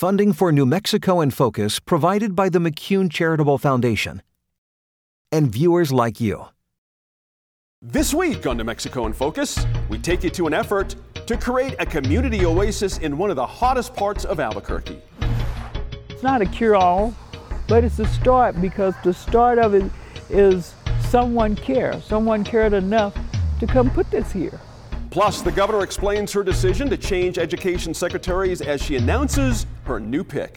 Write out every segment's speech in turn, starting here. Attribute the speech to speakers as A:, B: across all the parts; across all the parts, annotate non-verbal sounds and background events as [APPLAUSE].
A: Funding for New Mexico in Focus provided by the McCune Charitable Foundation. And viewers like you.
B: This week on New Mexico in Focus, we take you to an effort to create a community oasis in one of the hottest parts of Albuquerque.
C: It's not a cure all, but it's a start because the start of it is someone care. Someone cared enough to come put this here.
B: Plus, the governor explains her decision to change education secretaries as she announces her new pick.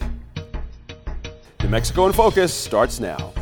B: New Mexico in Focus starts now.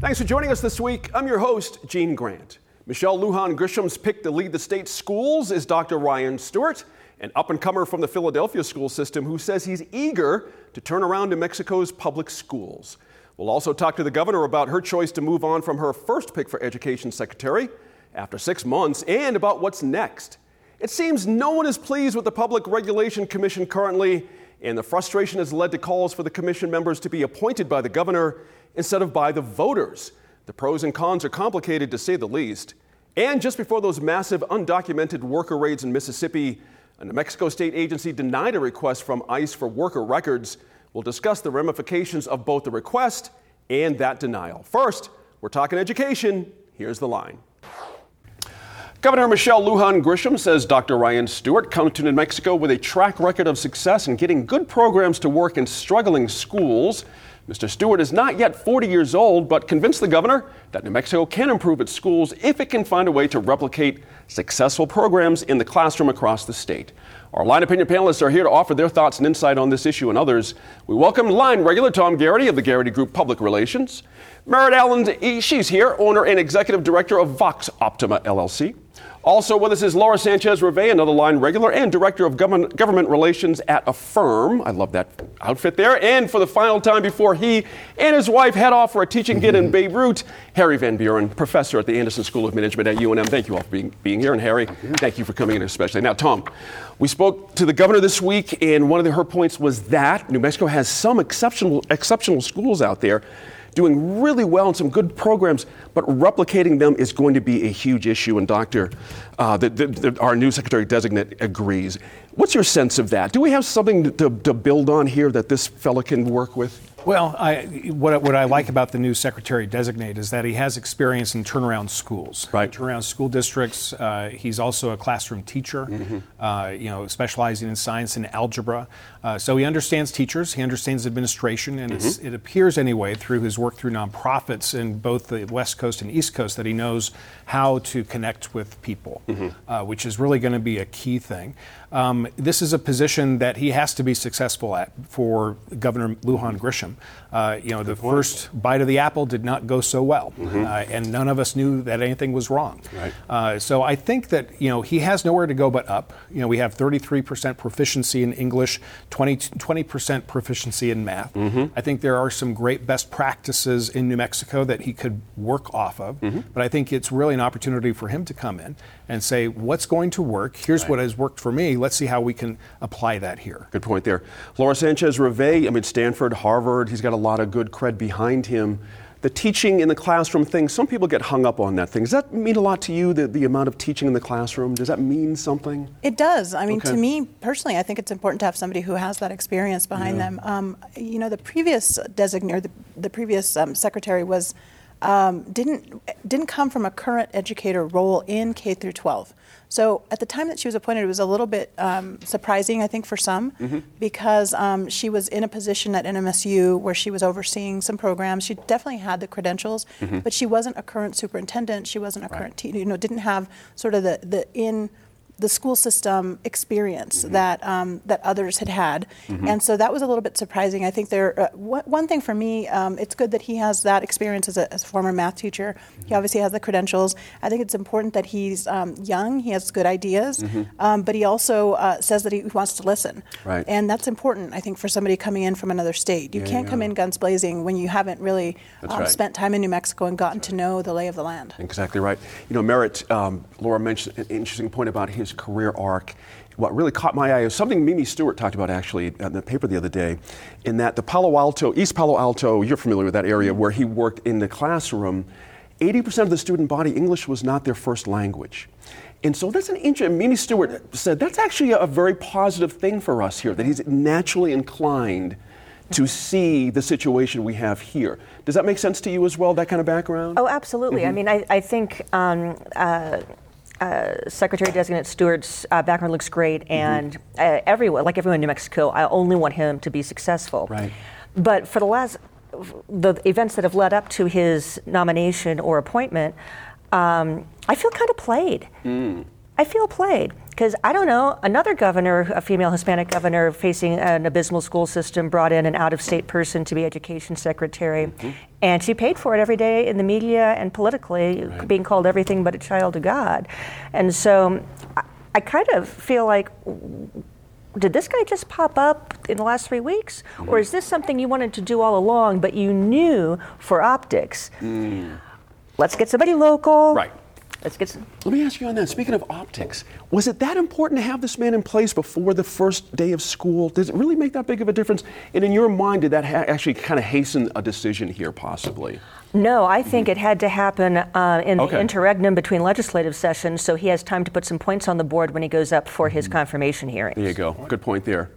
B: Thanks for joining us this week. I'm your host, Gene Grant. Michelle Lujan Grisham's pick to lead the state's schools is Dr. Ryan Stewart, an up and comer from the Philadelphia school system who says he's eager to turn around New Mexico's public schools. We'll also talk to the governor about her choice to move on from her first pick for education secretary after six months and about what's next. It seems no one is pleased with the Public Regulation Commission currently, and the frustration has led to calls for the commission members to be appointed by the governor instead of by the voters. The pros and cons are complicated to say the least. And just before those massive undocumented worker raids in Mississippi, a New Mexico state agency denied a request from ICE for worker records. We'll discuss the ramifications of both the request and that denial. First, we're talking education. Here's the line. Governor Michelle Lujan Grisham says Dr. Ryan Stewart comes to New Mexico with a track record of success in getting good programs to work in struggling schools. Mr. Stewart is not yet 40 years old, but convinced the governor that New Mexico can improve its schools if it can find a way to replicate successful programs in the classroom across the state. Our line opinion panelists are here to offer their thoughts and insight on this issue and others. We welcome line regular Tom Garrity of the Garrity Group Public Relations. Merritt Allen, E. she's here, owner and executive director of Vox Optima LLC. Also with us is Laura Sanchez Reve, another line regular and director of government, government relations at a firm. I love that outfit there. And for the final time before he and his wife head off for a teaching gig in [LAUGHS] Beirut, Harry Van Buren, professor at the Anderson School of Management at UNM. Thank you all for being, being here. And Harry, thank you for coming in especially. Now, Tom, we spoke to the governor this week, and one of the, her points was that New Mexico has some exceptional, exceptional schools out there doing really well in some good programs, but replicating them is going to be a huge issue. And Dr. Uh, the, the, the, our new secretary designate agrees. What's your sense of that? Do we have something to, to build on here that this fellow can work with?
D: Well, I, what, what I like about the new secretary designate is that he has experience in turnaround schools,
B: right?
D: Turnaround school districts. Uh, he's also a classroom teacher, mm-hmm. uh, you know, specializing in science and algebra. Uh, so he understands teachers, he understands administration, and mm-hmm. it appears anyway through his work through nonprofits in both the West Coast and East Coast that he knows how to connect with people, mm-hmm. Uh, which is really going to be a key thing. Um, this is a position that he has to be successful at for Governor Lujan Grisham. Uh, you know, the first bite of the apple did not go so well, mm-hmm. uh, and none of us knew that anything was wrong.
B: Right.
D: Uh, so I think that you know he has nowhere to go but up. You know, we have 33% proficiency in English, 20 percent proficiency in math. Mm-hmm. I think there are some great best practices in New Mexico that he could work off of. Mm-hmm. But I think it's really an opportunity for him to come in and say, what's going to work? Here's right. what has worked for me. Let's see how we can apply that here.
B: Good point there. Laura Sanchez Reve, I mean, Stanford, Harvard, he's got a lot of good cred behind him. The teaching in the classroom thing, some people get hung up on that thing. Does that mean a lot to you, the, the amount of teaching in the classroom? Does that mean something?
E: It does. I mean, okay. to me personally, I think it's important to have somebody who has that experience behind yeah. them. Um, you know, the previous designator, the, the previous um, secretary was um, didn't didn't come from a current educator role in K through 12. So at the time that she was appointed, it was a little bit um, surprising, I think, for some, mm-hmm. because um, she was in a position at NMSU where she was overseeing some programs. She definitely had the credentials, mm-hmm. but she wasn't a current superintendent. She wasn't a right. current, te- you know, didn't have sort of the the in the school system experience mm-hmm. that um, that others had had, mm-hmm. and so that was a little bit surprising. I think there uh, one thing for me, um, it's good that he has that experience as a, as a former math teacher. Mm-hmm. He obviously has the credentials. I think it's important that he's um, young. He has good ideas, mm-hmm. um, but he also uh, says that he wants to listen,
B: right.
E: and that's important. I think for somebody coming in from another state, you yeah, can't yeah. come in guns blazing when you haven't really um, right. spent time in New Mexico and gotten to know the lay of the land.
B: Exactly right. You know, Merritt, um, Laura mentioned an interesting point about his his career arc. What really caught my eye is something Mimi Stewart talked about actually in the paper the other day, in that the Palo Alto, East Palo Alto, you're familiar with that area, where he worked in the classroom 80% of the student body, English was not their first language. And so that's an interesting, Mimi Stewart said that's actually a very positive thing for us here, that he's naturally inclined to see the situation we have here. Does that make sense to you as well, that kind of background?
F: Oh, absolutely. Mm-hmm. I mean, I, I think um, uh, uh, Secretary Designate Stewart's uh, background looks great, mm-hmm. and mm-hmm. everyone, like everyone in New Mexico, I only want him to be successful.
B: Right.
F: But for the last, the events that have led up to his nomination or appointment, um, I feel kind of played. Mm. I feel played because I don't know, another governor, a female Hispanic governor facing an abysmal school system, brought in an out of state person to be education secretary. Mm-hmm. And she paid for it every day in the media and politically, right. being called everything but a child of God. And so I, I kind of feel like did this guy just pop up in the last three weeks? Mm-hmm. Or is this something you wanted to do all along, but you knew for optics? Mm. Let's get somebody local.
B: Right.
F: Let's get some.
B: Let me ask you on that. Speaking of optics, was it that important to have this man in place before the first day of school? Does it really make that big of a difference? And in your mind, did that ha- actually kind of hasten a decision here, possibly?
F: No, I think it had to happen uh, in okay. the interregnum between legislative sessions, so he has time to put some points on the board when he goes up for his mm-hmm. confirmation hearing.
B: There you go. Good point there.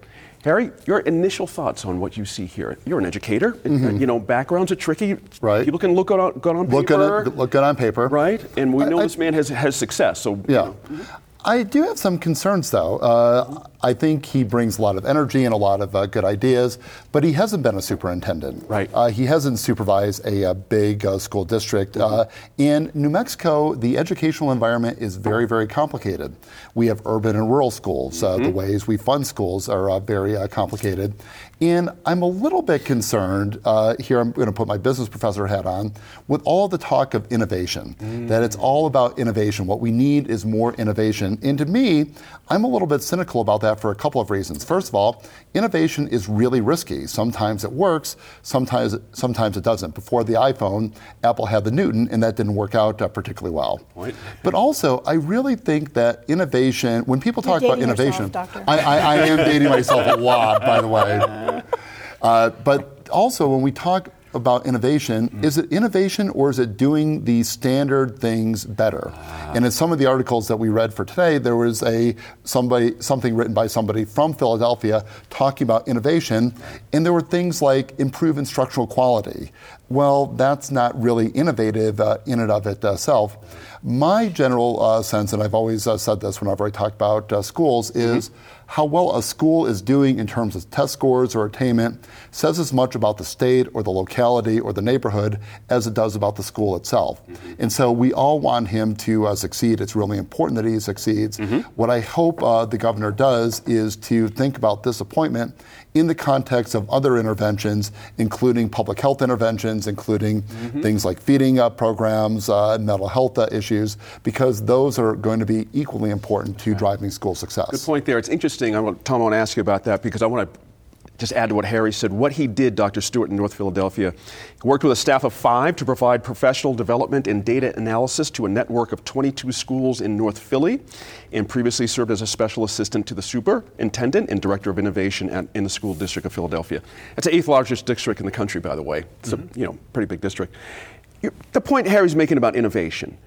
B: Harry, your initial thoughts on what you see here. You're an educator. Mm-hmm. You know, backgrounds are tricky.
G: Right.
B: People can look good on, good on paper.
G: Look good, look good on paper.
B: Right. And we know I, this man has, has success. So
G: yeah. You know. I do have some concerns, though. Uh, I think he brings a lot of energy and a lot of uh, good ideas, but he hasn't been a superintendent.
B: Right. Uh,
G: he hasn't supervised a, a big uh, school district. Mm-hmm. in New Mexico, the educational environment is very, very complicated. We have urban and rural schools. Uh, mm-hmm. the ways we fund schools are uh, very complicated. And I'm a little bit concerned, uh, here I'm going to put my business professor hat on, with all the talk of innovation, mm. that it's all about innovation. What we need is more innovation. And to me, I'm a little bit cynical about that for a couple of reasons. First of all, innovation is really risky. Sometimes it works, sometimes, sometimes it doesn't. Before the iPhone, Apple had the Newton, and that didn't work out uh, particularly well.
B: Right.
G: But also, I really think that innovation, when people talk
E: about
G: innovation,
E: yourself,
G: I, I, I am dating myself a lot, by the way. [LAUGHS] Uh, but also, when we talk about innovation, mm. is it innovation or is it doing the standard things better? Ah. And in some of the articles that we read for today, there was a somebody something written by somebody from Philadelphia talking about innovation, and there were things like improve instructional quality. Well, that's not really innovative uh, in and of itself. My general uh, sense, and I've always uh, said this whenever I talk about uh, schools, is. Mm-hmm how well a school is doing in terms of test scores or attainment says as much about the state or the locality or the neighborhood as it does about the school itself. Mm-hmm. And so we all want him to uh, succeed. It's really important that he succeeds. Mm-hmm. What I hope uh, the governor does is to think about this appointment in the context of other interventions, including public health interventions, including mm-hmm. things like feeding up programs, uh, mental health uh, issues, because those are going to be equally important to driving school success.
B: Good point there. It's interesting. I want, Tom, I want to ask you about that because I want to just add to what Harry said, what he did, Dr. Stewart, in North Philadelphia. He worked with a staff of five to provide professional development and data analysis to a network of 22 schools in North Philly, and previously served as a special assistant to the superintendent and director of innovation at, in the school district of Philadelphia. It's the eighth largest district in the country, by the way. It's mm-hmm. a you know pretty big district. The point Harry's making about innovation,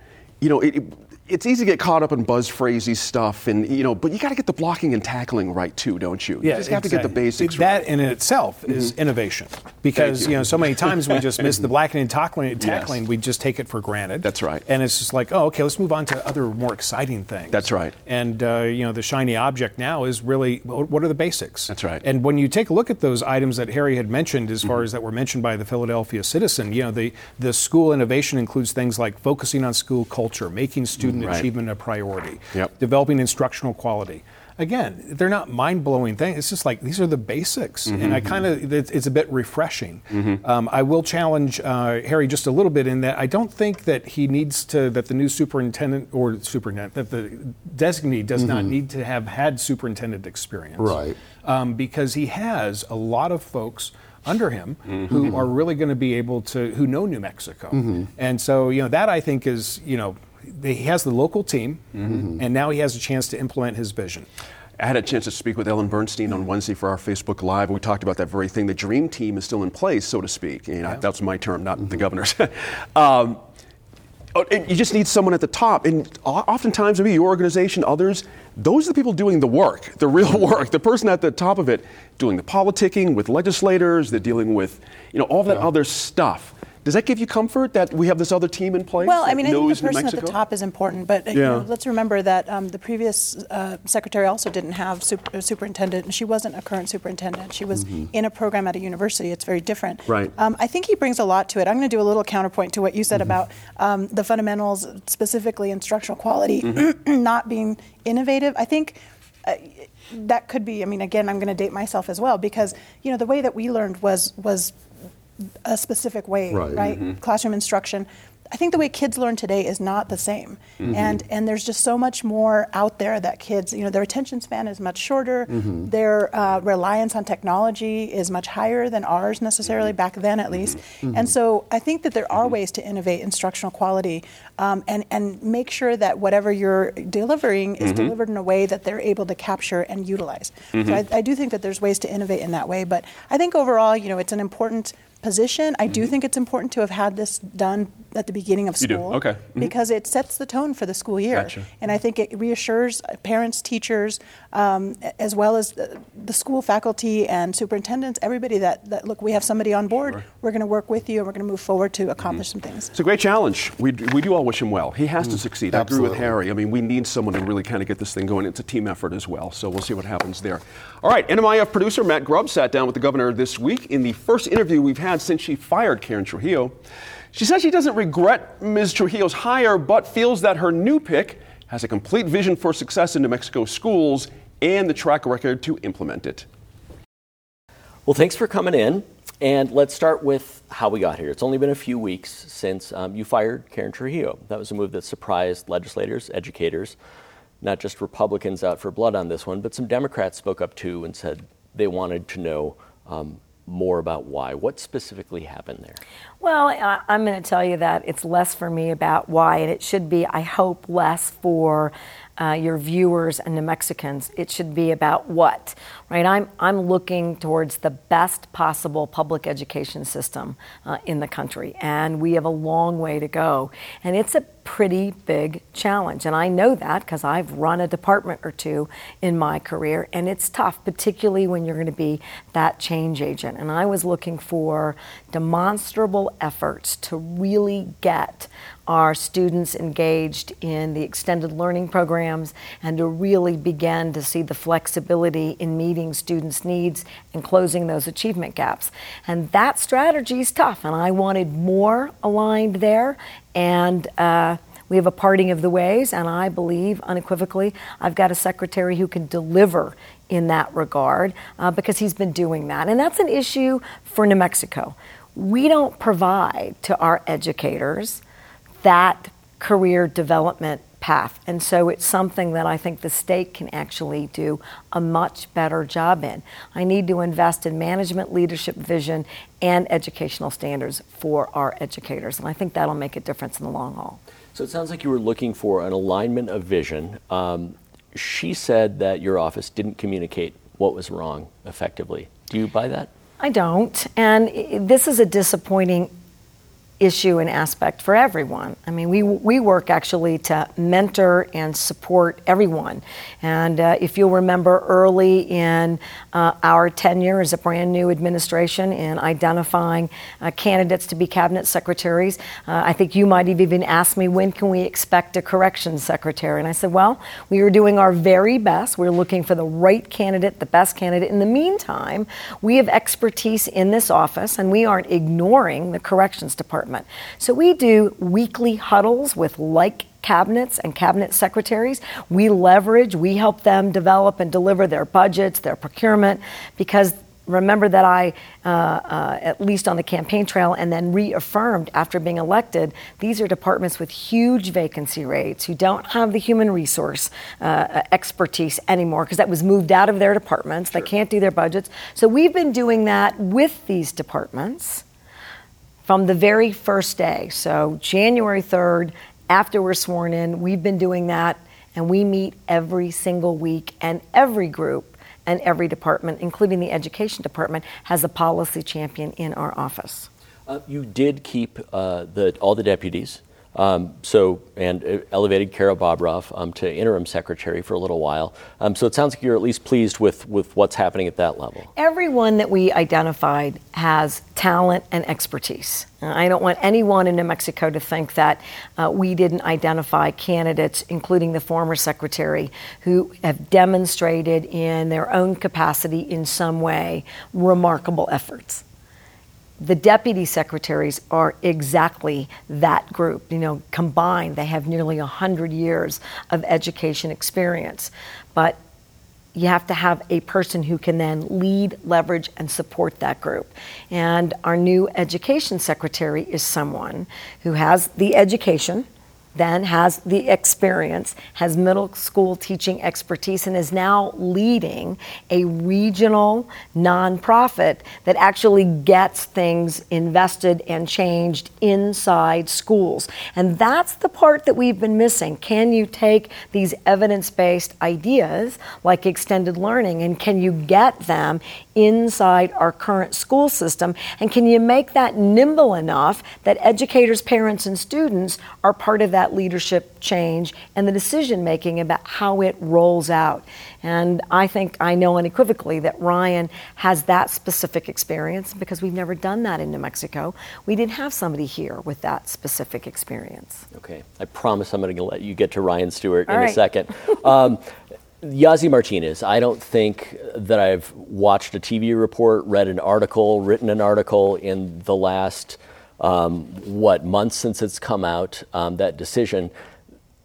B: you know, it, it's easy to get caught up in buzz phrasey stuff, and you know, but you got to get the blocking and tackling right too, don't you?
D: Yeah,
B: you just have
D: exactly.
B: to get the basics
D: that
B: right.
D: in itself is mm-hmm. innovation because you. you. know so many times we just miss [LAUGHS] the blocking and tackling. tackling yes. We just take it for granted.
B: That's right.
D: And it's just like, oh, okay, let's move on to other more exciting things.
B: That's right.
D: And uh, you know, the shiny object now is really what are the basics?
B: That's right.
D: And when you take a look at those items that Harry had mentioned, as far mm-hmm. as that were mentioned by the Philadelphia Citizen, you know, the the school innovation includes things like focusing on school culture, making student right. achievement a priority.
B: Yep.
D: Developing instructional quality. Again, they're not mind blowing things. It's just like these are the basics. Mm-hmm. And I kind of, it's, it's, a bit refreshing. Mm-hmm. Um, I will challenge uh, Harry just a little bit in that I don't think that he needs to, that the new superintendent or superintendent, that the designee does mm-hmm. not need to have had superintendent experience.
G: Right.
D: Um, because he has a lot of folks under him mm-hmm. who are really going to be able to who know New Mexico. Mm-hmm. And so you know that I think is you know he has the local team, mm-hmm. and now he has a chance to implement his vision.
B: I had a chance to speak with Ellen Bernstein on Wednesday for our Facebook Live. We talked about that very thing. The dream team is still in place, so to speak. You know, yeah. That's my term, not mm-hmm. the governor's. [LAUGHS] um, Oh, you just need someone at the top. And oftentimes, maybe your organization, others, those are the people doing the work, the real [LAUGHS] work. The person at the top of it doing the politicking with legislators, they're dealing with, you know, all that yeah. other stuff. Does that give you comfort that we have this other team in place?
E: Well, I mean, I think the person at the top is important, but yeah. you know, let's remember that um, the previous uh, secretary also didn't have super, a superintendent, and she wasn't a current superintendent. She was mm-hmm. in a program at a university. It's very different.
B: Right.
E: Um, I think he brings a lot to it. I'm going to do a little counterpoint to what you said mm-hmm. about um, the fundamentals, specifically instructional quality, mm-hmm. [CLEARS THROAT] not being innovative. I think. Uh, that could be. I mean, again, I'm going to date myself as well because you know the way that we learned was was a specific way, right? right? Mm-hmm. Classroom instruction. I think the way kids learn today is not the same, mm-hmm. and and there's just so much more out there that kids, you know, their attention span is much shorter. Mm-hmm. Their uh, reliance on technology is much higher than ours necessarily back then, at least. Mm-hmm. And so I think that there are mm-hmm. ways to innovate instructional quality, um, and and make sure that whatever you're delivering is mm-hmm. delivered in a way that they're able to capture and utilize. So mm-hmm. I, I do think that there's ways to innovate in that way. But I think overall, you know, it's an important position. I do mm-hmm. think it's important to have had this done at the beginning of school.
B: Okay. Mm-hmm.
E: Because it sets the tone for the school year.
B: Gotcha.
E: And I think it reassures parents, teachers, um, as well as the, the, school faculty and superintendents, everybody that, that, look, we have somebody on board. Sure. We're going to work with you and we're going to move forward to accomplish mm-hmm. some things.
B: It's a great challenge. We, we do all wish him well. He has to succeed. Absolutely. I agree with Harry. I mean, we need someone to really kind of get this thing going. It's a team effort as well. So we'll see what happens there. All right. NMIF producer Matt Grubb sat down with the governor this week in the first interview we've had since she fired Karen Trujillo. She says she doesn't regret Ms. Trujillo's hire, but feels that her new pick has a complete vision for success in New Mexico schools and the track record to implement it.
H: Well, thanks for coming in. And let's start with how we got here. It's only been a few weeks since um, you fired Karen Trujillo. That was a move that surprised legislators, educators, not just Republicans out for blood on this one, but some Democrats spoke up too and said they wanted to know um, more about why. What specifically happened there?
I: Well, I'm going to tell you that it's less for me about why, and it should be, I hope, less for uh, your viewers and New Mexicans. It should be about what, right? I'm, I'm looking towards the best possible public education system uh, in the country, and we have a long way to go. And it's a pretty big challenge. And I know that because I've run a department or two in my career, and it's tough, particularly when you're going to be that change agent. And I was looking for demonstrable efforts to really get our students engaged in the extended learning programs and to really begin to see the flexibility in meeting students' needs and closing those achievement gaps. And that strategy is tough, and I wanted more aligned there. And uh, we have a parting of the ways, and I believe unequivocally I've got a secretary who can deliver in that regard uh, because he's been doing that. And that's an issue for New Mexico. We don't provide to our educators that career development path. And so it's something that I think the state can actually do a much better job in. I need to invest in management, leadership, vision, and educational standards for our educators. And I think that'll make a difference in the long haul.
H: So it sounds like you were looking for an alignment of vision. Um, she said that your office didn't communicate what was wrong effectively. Do you buy that?
I: I don't. And this is a disappointing issue and aspect for everyone. I mean, we, we work actually to mentor and support everyone. And uh, if you'll remember early in uh, our tenure as a brand new administration in identifying uh, candidates to be cabinet secretaries, uh, I think you might have even asked me, when can we expect a corrections secretary? And I said, well, we are doing our very best. We're looking for the right candidate, the best candidate. In the meantime, we have expertise in this office and we aren't ignoring the corrections department department. So we do weekly huddles with like cabinets and cabinet secretaries. We leverage, we help them develop and deliver their budgets, their procurement, because remember that I, uh, uh, at least on the campaign trail, and then reaffirmed after being elected, these are departments with huge vacancy rates who don't have the human resource uh, expertise anymore because that was moved out of their departments. Sure. They can't do their budgets. So we've been doing that with these departments from the very first day. So, January 3rd, after we're sworn in, we've been doing that, and we meet every single week, and every group and every department, including the education department, has a policy champion in our office.
H: Uh, you did keep uh, the, all the deputies. Um, so, and uh, elevated Kara Bobroff um, to interim secretary for a little while. Um, so it sounds like you're at least pleased with, with what's happening at that level.
I: Everyone that we identified has talent and expertise. I don't want anyone in New Mexico to think that uh, we didn't identify candidates, including the former secretary, who have demonstrated in their own capacity in some way remarkable efforts the deputy secretaries are exactly that group. You know, combined, they have nearly 100 years of education experience. But you have to have a person who can then lead, leverage, and support that group. And our new education secretary is someone who has the education then has the experience, has middle school teaching expertise, and is now leading a regional nonprofit that actually gets things invested and changed inside schools. And that's the part that we've been missing. Can you take these evidence based ideas like extended learning and can you get them inside our current school system? And can you make that nimble enough that educators, parents, and students are part of that? That leadership change and the decision making about how it rolls out. And I think I know unequivocally that Ryan has that specific experience because we've never done that in New Mexico. We didn't have somebody here with that specific experience.
H: Okay, I promise I'm going to let you get to Ryan Stewart All in right. a second. [LAUGHS] Um, Yazzie Martinez, I don't think that I've watched a TV report, read an article, written an article in the last um, what months since it's come out, um, that decision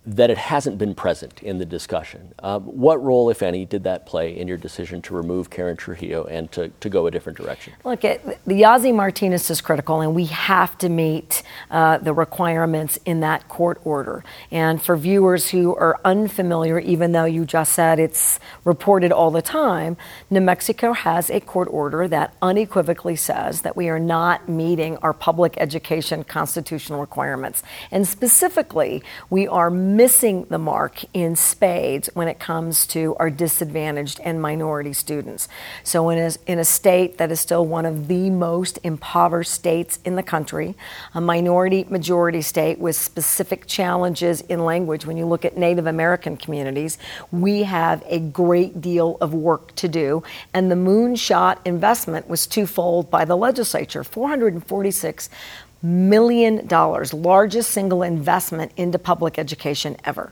H: that it hasn't been present in the discussion. Uh, what role, if any, did that play in your decision to remove Karen Trujillo and to, to go a different direction?
I: Look, it, the Yazzie Martinez is critical, and we have to meet uh, the requirements in that court order. And for viewers who are unfamiliar, even though you just said it's reported all the time, New Mexico has a court order that unequivocally says that we are not meeting our public education constitutional requirements. And specifically, we are missing the mark in spades when it comes to our disadvantaged and minority students. So, in a, in a state that is still one of the most impoverished states in the country, a minority majority state with specific challenges in language, when you look at Native American communities, we have a great deal of work to do. And the moonshot investment was twofold by the legislature 446 million dollars, largest single investment into public education ever.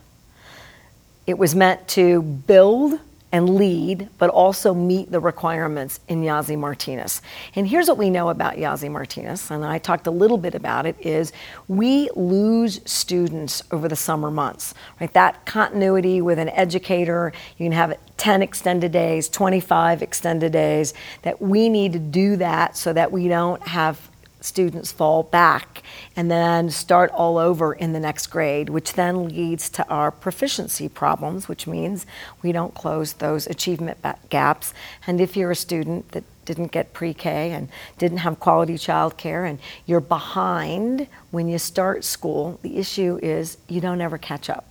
I: It was meant to build and lead, but also meet the requirements in Yazzie Martinez. And here's what we know about Yazzie Martinez, and I talked a little bit about it, is we lose students over the summer months. Right? That continuity with an educator, you can have 10 extended days, 25 extended days, that we need to do that so that we don't have students fall back and then start all over in the next grade, which then leads to our proficiency problems, which means we don't close those achievement gaps. And if you're a student that didn't get pre-K and didn't have quality child care and you're behind when you start school, the issue is you don't ever catch up.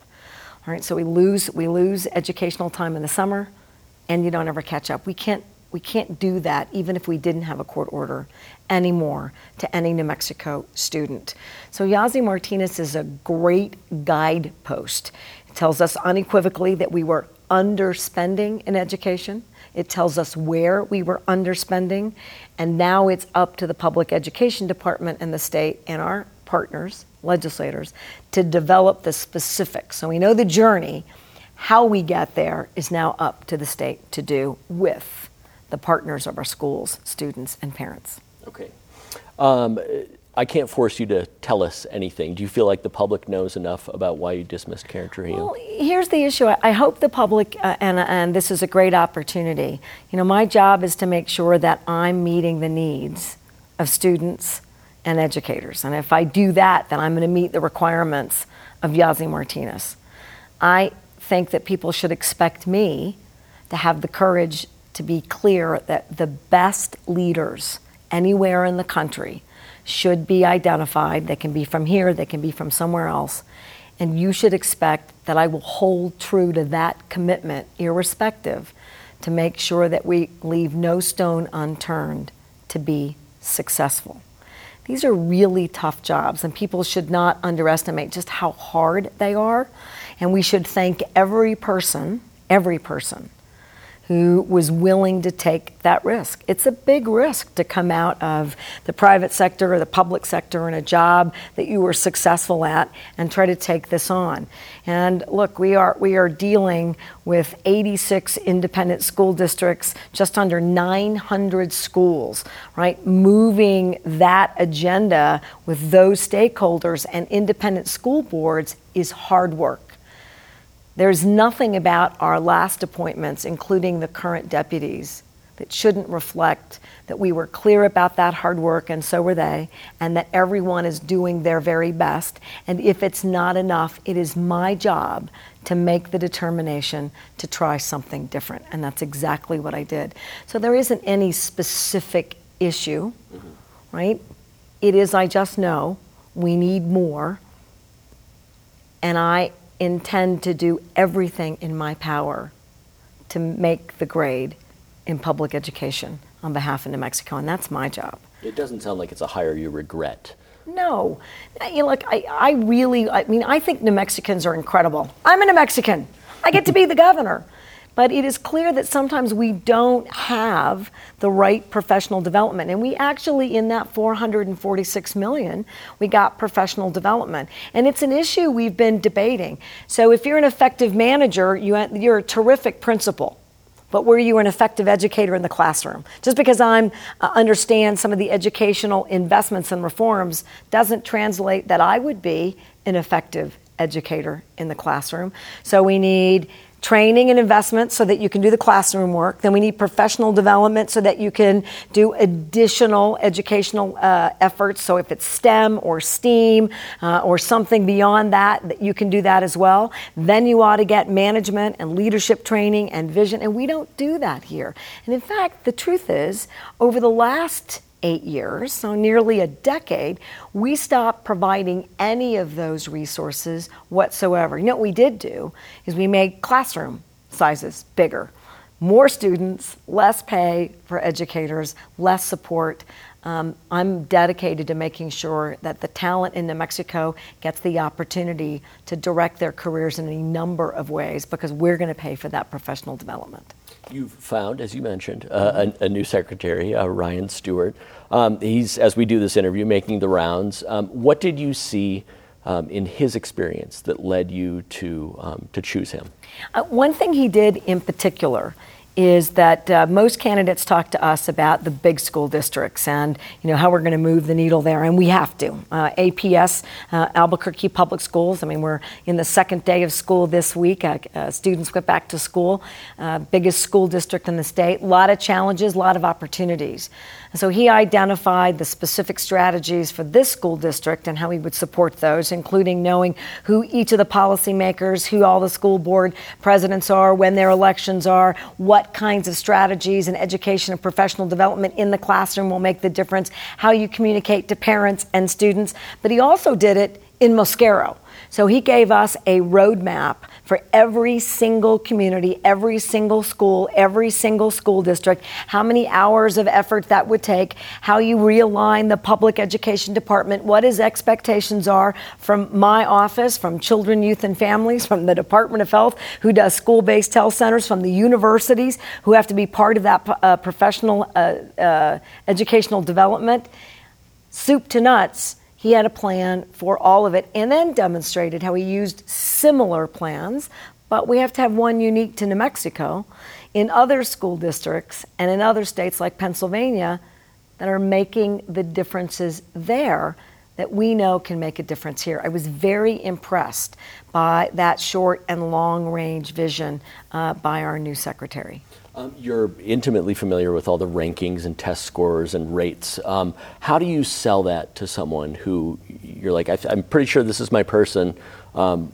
I: All right, so we lose we lose educational time in the summer and you don't ever catch up. We can't we can't do that even if we didn't have a court order anymore to any New Mexico student. So Yazzie Martinez is a great guidepost. It tells us unequivocally that we were underspending in education. It tells us where we were underspending. And now it's up to the public education department and the state and our partners, legislators, to develop the specifics. So we know the journey. How we get there is now up to the state to do with the partners of our schools, students, and parents.
H: Okay. Um, I can't force you to tell us anything. Do you feel like the public knows enough about why you dismissed Karen Trujillo?
I: Well, here's the issue. I hope the public, uh, and, and this is a great opportunity. You know, my job is to make sure that I'm meeting the needs of students and educators. And if I do that, then I'm going to meet the requirements of Yazzie Martinez. I think that people should expect me to have the courage to be clear that the best leaders anywhere in the country should be identified. They can be from here, they can be from somewhere else. And you should expect that I will hold true to that commitment, irrespective, to make sure that we leave no stone unturned to be successful. These are really tough jobs, and people should not underestimate just how hard they are. And we should thank every person, every person who was willing to take that risk. It's a big risk to come out of the private sector or the public sector in a job that you were successful at and try to take this on. And look, we are we are dealing with 86 independent school districts, just under 900 schools, right? Moving that agenda with those stakeholders and independent school boards is hard work. There's nothing about our last appointments, including the current deputies, that shouldn't reflect that we were clear about that hard work, and so were they, and that everyone is doing their very best. And if it's not enough, it is my job to make the determination to try something different. And that's exactly what I did. So there isn't any specific issue, mm-hmm. right? It is, I just know we need more. And I intend to do everything in my power to make the grade in public education on behalf of New Mexico, and that's my job.
H: It doesn't sound like it's a hire you regret.
I: No. You know, look, I, I really, I mean, I think New Mexicans are incredible. I'm a New Mexican. I get to be the governor. But it is clear that sometimes we don't have the right professional development. And we actually, in that 446 million, we got professional development. And it's an issue we've been debating. So if you're an effective manager, you, you're a terrific principal but were you an effective educator in the classroom? Just because I uh, understand some of the educational investments and reforms doesn't translate that I would be an effective educator in the classroom. So we need training and investment so that you can do the classroom work. Then we need professional development so that you can do additional educational uh, efforts. So if it's STEM or STEAM uh, or something beyond that, that you can do that as well. Then you ought to get management and leadership training and vision. And we don't do that here. And in fact, the truth is, over the last eight years, so nearly a decade, we stopped providing any of those resources whatsoever. You know what we did do is we made classroom sizes bigger. More students, less pay for educators, less support. Um, I'm dedicated to making sure that the talent in New Mexico gets the opportunity to direct their careers in a number of ways because we're going to pay for that professional development.
H: You've found, as you mentioned, uh, a, a, new secretary, uh, Ryan Stewart. Um, he's, as we do this interview, making the rounds. Um, what did you see um, in his experience that led you to, um, to choose him?
I: Uh, one thing he did in particular is that uh, most candidates talk to us about the big school districts and you know how we're going to move the needle there, and we have to. Uh, APS, uh, Albuquerque Public Schools. I mean, we're in the second day of school this week. Uh, uh, students went back to school. Uh, biggest school district in the state. A lot of challenges, a lot of opportunities. And so he identified the specific strategies for this school district and how he would support those, including knowing who each of the policymakers, who all the school board presidents are, when their elections are, what kinds of strategies and education and professional development in the classroom will make the difference, how you communicate to parents and students. But he also did it in Mosquero. So he gave us a roadmap for every single community, every single school, every single school district, how many hours of effort that would take, how you realign the public education department, what his expectations are from my office, from children, youth, and families, from the Department of Health, who does school based health centers, from the universities, who have to be part of that uh, professional uh, uh, educational development. Soup to nuts he had a plan for all of it and then demonstrated how he used similar plans, but we have to have one unique to New Mexico in other school districts and in other states like Pennsylvania that are making the differences there that we know can make a difference here. I was very impressed by that short and long range vision uh, by our new secretary.
H: Um, you're intimately familiar with all the rankings and test scores and rates. Um, how do you sell that to someone who you're like, I am pretty sure this is my person. Um,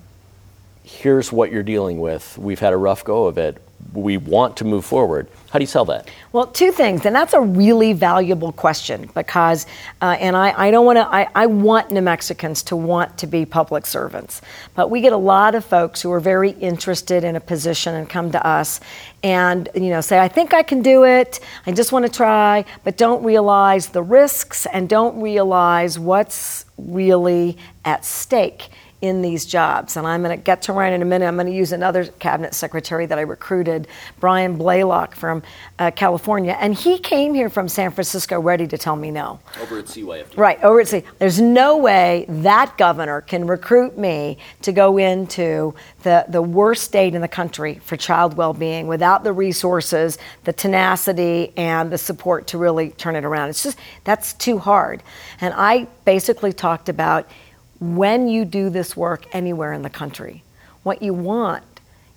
H: here's what you're dealing with. We've had a rough go of it. we want to move forward. How do you sell that?
I: Well, two things, and that's a really valuable question because, uh, and I, I don't want to, I, I want New Mexicans to want to be public servants, but we get a lot of folks who are very interested in a position and come to us and, you know, say, I think I can do it, I just want to try, but don't realize the risks and don't realize what's really at stake in these jobs. And I'm going to get to Ryan in a minute. I'm going to use another cabinet secretary that I recruited, Brian Blalock from uh, California. And he came here from San Francisco ready to tell me no.
H: Over at CYFD.
I: Right, over at C. There's no way that governor can recruit me to go into the, the worst state in the country for child well being without the resources, the tenacity, and the support to really turn it around. It's just, that's too hard. And I basically talked about when you do this work anywhere in the country, what you want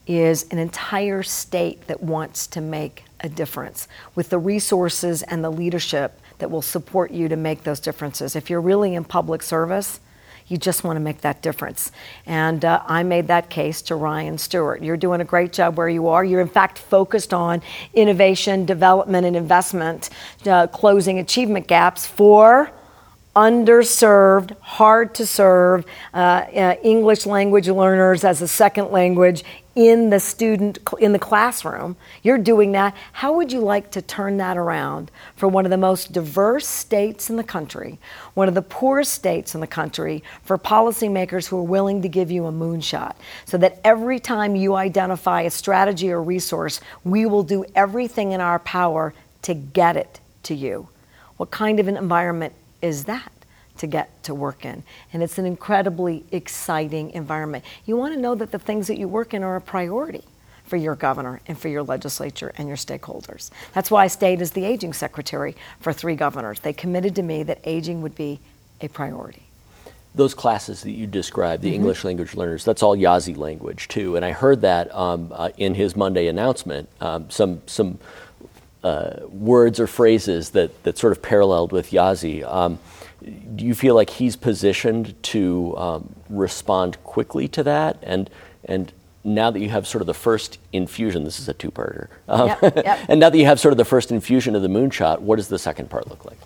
I: is an entire state that wants to make a difference with the resources and the leadership that will support you to make those differences. If you're really in public service, you just want to make that difference. And uh, I made that case to Ryan Stewart. You're doing a great job where you are. You're, in fact, focused on innovation, development, and investment, uh, closing achievement gaps for underserved, hard to serve uh, uh, English language learners as a second language in the student in the classroom. You're doing that. How would you like to turn that around for one of the most diverse states in the country, one of the poorest states in the country, for policymakers who are willing to give you a moonshot, so that every time you identify a strategy or resource, we will do everything in our power to get it to you. What kind of an environment is that to get to work in. And it's an incredibly exciting environment. You want to know that the things that you work in are a priority for your governor and for your legislature and your stakeholders. That's why I stayed as the aging secretary for three governors. They committed to me that aging would be a priority.
H: Those classes that you described, the mm-hmm. English language learners, that's all Yazzie language too. And I heard that um, uh, in his Monday announcement. Um, some some uh, words or phrases that, that sort of paralleled with Yazzie. Um, do you feel like he's positioned to um, respond quickly to that? And, and now that you have sort of the first infusion, this is a two-parter, um, yep, yep. [LAUGHS] and now that you have sort of the first infusion of the moonshot, what does the second part look like?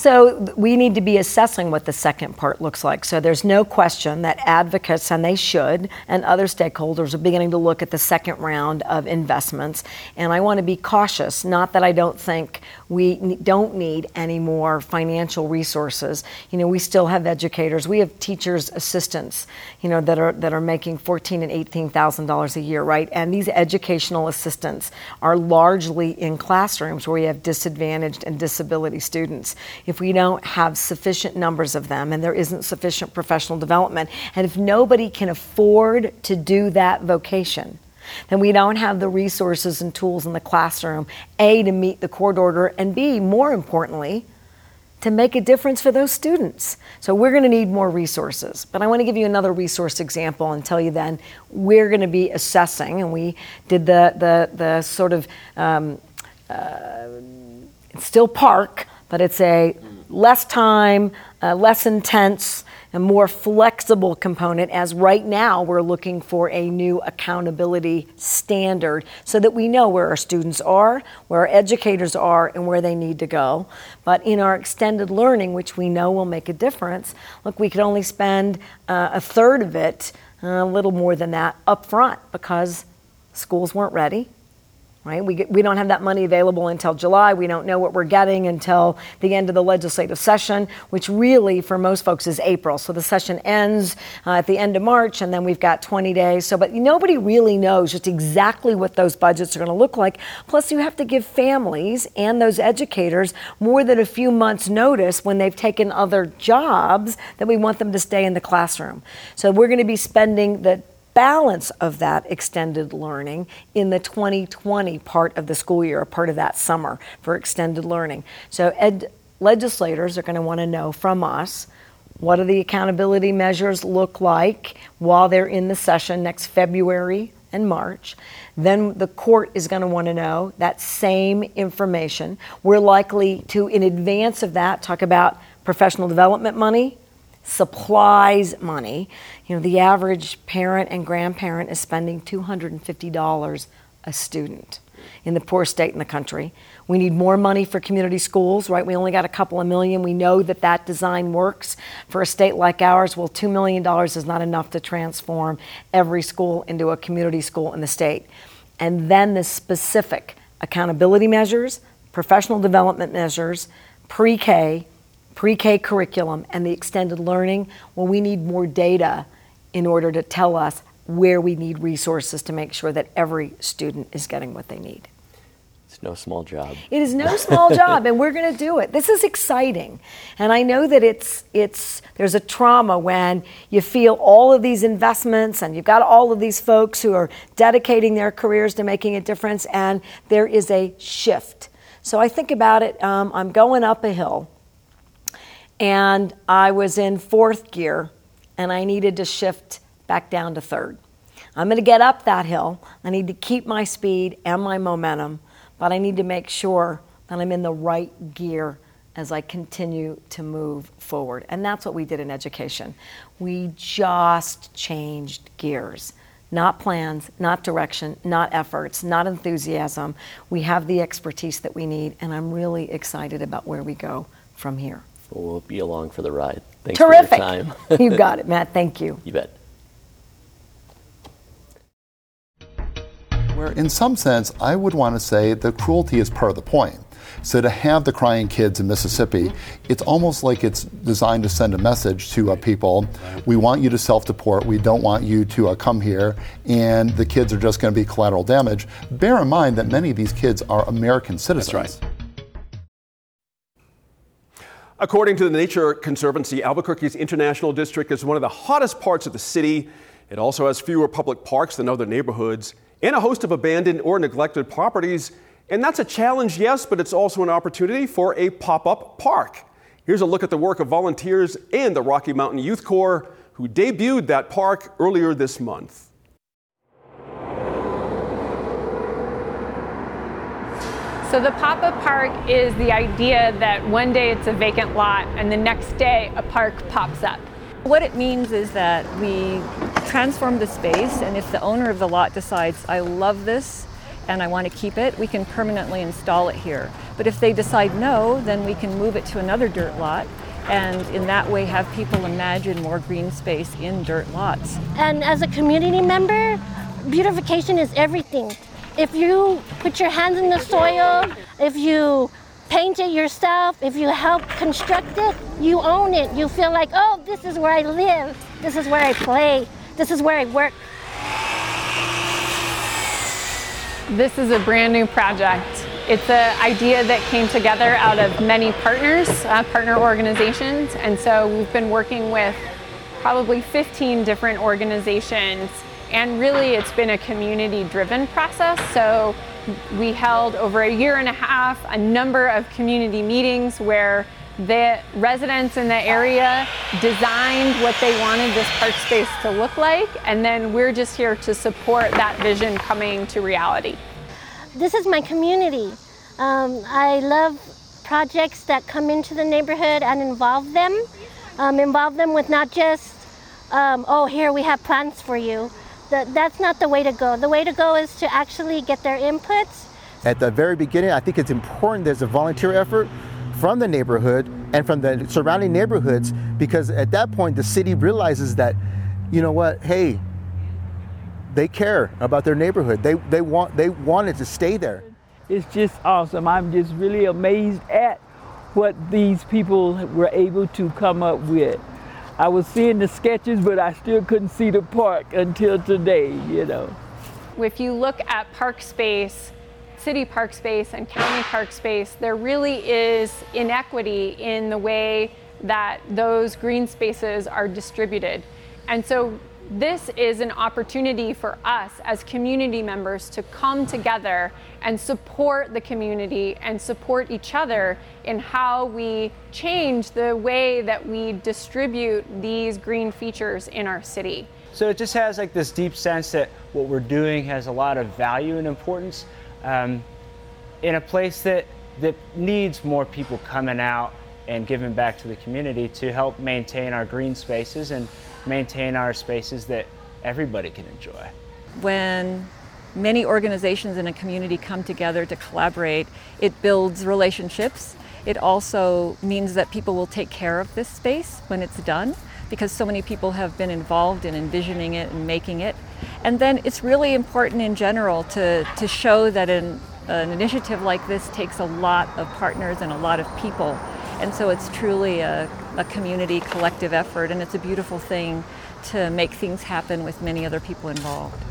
I: So we need to be assessing what the second part looks like. So there's no question that advocates, and they should, and other stakeholders are beginning to look at the second round of investments. And I want to be cautious, not that I don't think we don't need any more financial resources. You know, we still have educators, we have teachers assistants, you know, that are that are making fourteen and eighteen thousand dollars a year, right? And these educational assistants are largely in classrooms where we have disadvantaged and disability students if we don't have sufficient numbers of them and there isn't sufficient professional development, and if nobody can afford to do that vocation, then we don't have the resources and tools in the classroom, A, to meet the court order, and B, more importantly, to make a difference for those students. So we're going to need more resources. But I want to give you another resource example and tell you then we're going to be assessing, and we did the, the, the sort of um, uh, still park but it's a less time, uh, less intense, and more flexible component. As right now, we're looking for a new accountability standard so that we know where our students are, where our educators are, and where they need to go. But in our extended learning, which we know will make a difference, look, we could only spend uh, a third of it, uh, a little more than that, up front because schools weren't ready right? We, we don't have that money available until July. We don't know what we're getting until the end of the legislative session, which really for most folks is April. So the session ends uh, at the end of March, and then we've got 20 days. So, but nobody really knows just exactly what those budgets are going to look like. Plus, you have to give families and those educators more than a few months' notice when they've taken other jobs that we want them to stay in the classroom. So we're going to be spending the balance of that extended learning in the 2020 part of the school year, a part of that summer for extended learning. So, ed- legislators are going to want to know from us what do the accountability measures look like while they're in the session next February and March. Then the court is going to want to know that same information. We're likely to, in advance of that, talk about professional development money, supplies money. You know, the average parent and grandparent is spending $250 a student in the poorest state in the country. We need more money for community schools, right? We only got a couple of million. We know that that design works for a state like ours. Well, $2 million is not enough to transform every school into a community school in the state. And then the specific accountability measures, professional development measures, pre K, pre K curriculum, and the extended learning. Well, we need more data in order to tell us where we need resources to make sure that every student is getting what they need.
H: It's no small job.
I: It is no [LAUGHS] small job, and we're going to do it. This is exciting, and I know that it's it's there's a trauma when you feel all of these investments, and you've got all of these folks who are dedicating their careers to making a difference, and there is a shift. So I think about it. Um, I'm going up a hill, and I was in fourth gear, and I needed to shift back down to third. I'm going to get up that hill. I need to keep my speed and my momentum, but I need to make sure that I'm in the right gear as I continue to move forward. And that's what we did in education. We just changed gears. Not plans, not direction, not efforts, not enthusiasm. We have the expertise that we need, and I'm really excited about where we go from here.
H: We'll be along for the ride. Thanks
I: Terrific.
H: for your time. [LAUGHS]
I: you got it, Matt. Thank you.
H: You bet.
G: Where, in some sense, I would want to say the cruelty is part of the point. So to have the crying kids in Mississippi, it's almost like it's designed to send a message to uh, people. We want you to self-deport. We don't want you to uh, come here, and the kids are just going to be collateral damage. Bear in mind that many of these kids are American citizens.
B: That's right. According to the Nature Conservancy, Albuquerque's International District is one of the hottest parts of the city. It also has fewer public parks than other neighborhoods and a host of abandoned or neglected properties. And that's a challenge, yes, but it's also an opportunity for a pop up park. Here's a look at the work of volunteers and the Rocky Mountain Youth Corps, who debuted that park earlier this month.
J: So the pop-up park is the idea that one day it's a vacant lot and the next day a park pops up.
K: What it means is that we transform the space, and if the owner of the lot decides, I love this and I want to keep it, we can permanently install it here. But if they decide no, then we can move it to another dirt lot and in that way have people imagine more green space in dirt lots.
L: And as a community member, beautification is everything. If you put your hands in the soil, if you paint it yourself, if you help construct it, you own it. You feel like, oh, this is where I live, this is where I play, this is where I work.
J: This is a brand new project. It's an idea that came together out of many partners, uh, partner organizations, and so we've been working with probably 15 different organizations, and really it's been a community driven process. So we held over a year and a half a number of community meetings where the residents in the area designed what they wanted this park space to look like, and then we're just here to support that vision coming to reality.
L: This is my community. Um, I love projects that come into the neighborhood and involve them, um, involve them with not just, um, oh, here we have plans for you. That, that's not the way to go. The way to go is to actually get their inputs.
M: At the very beginning, I think it's important there's a volunteer effort from the neighborhood and from the surrounding neighborhoods because at that point the city realizes that, you know what, hey, they care about their neighborhood. They, they, want, they want it to stay there.
C: It's just awesome. I'm just really amazed at what these people were able to come up with. I was seeing the sketches, but I still couldn't see the park until today, you know.
J: If you look at park space, city park space and county park space, there really is inequity in the way that those green spaces are distributed. And so this is an opportunity for us as community members to come together and support the community and support each other in how we change the way that we distribute these green features in our city.
N: So it just has like this deep sense that what we're doing has a lot of value and importance um, in a place that, that needs more people coming out and giving back to the community to help maintain our green spaces and maintain our spaces that everybody can enjoy.
K: When many organizations in a community come together to collaborate, it builds relationships. It also means that people will take care of this space when it's done because so many people have been involved in envisioning it and making it. And then it's really important in general to, to show that an, an initiative like this takes a lot of partners and a lot of people. And so it's truly a, a community collective effort, and it's a beautiful thing to make things happen with many other people involved.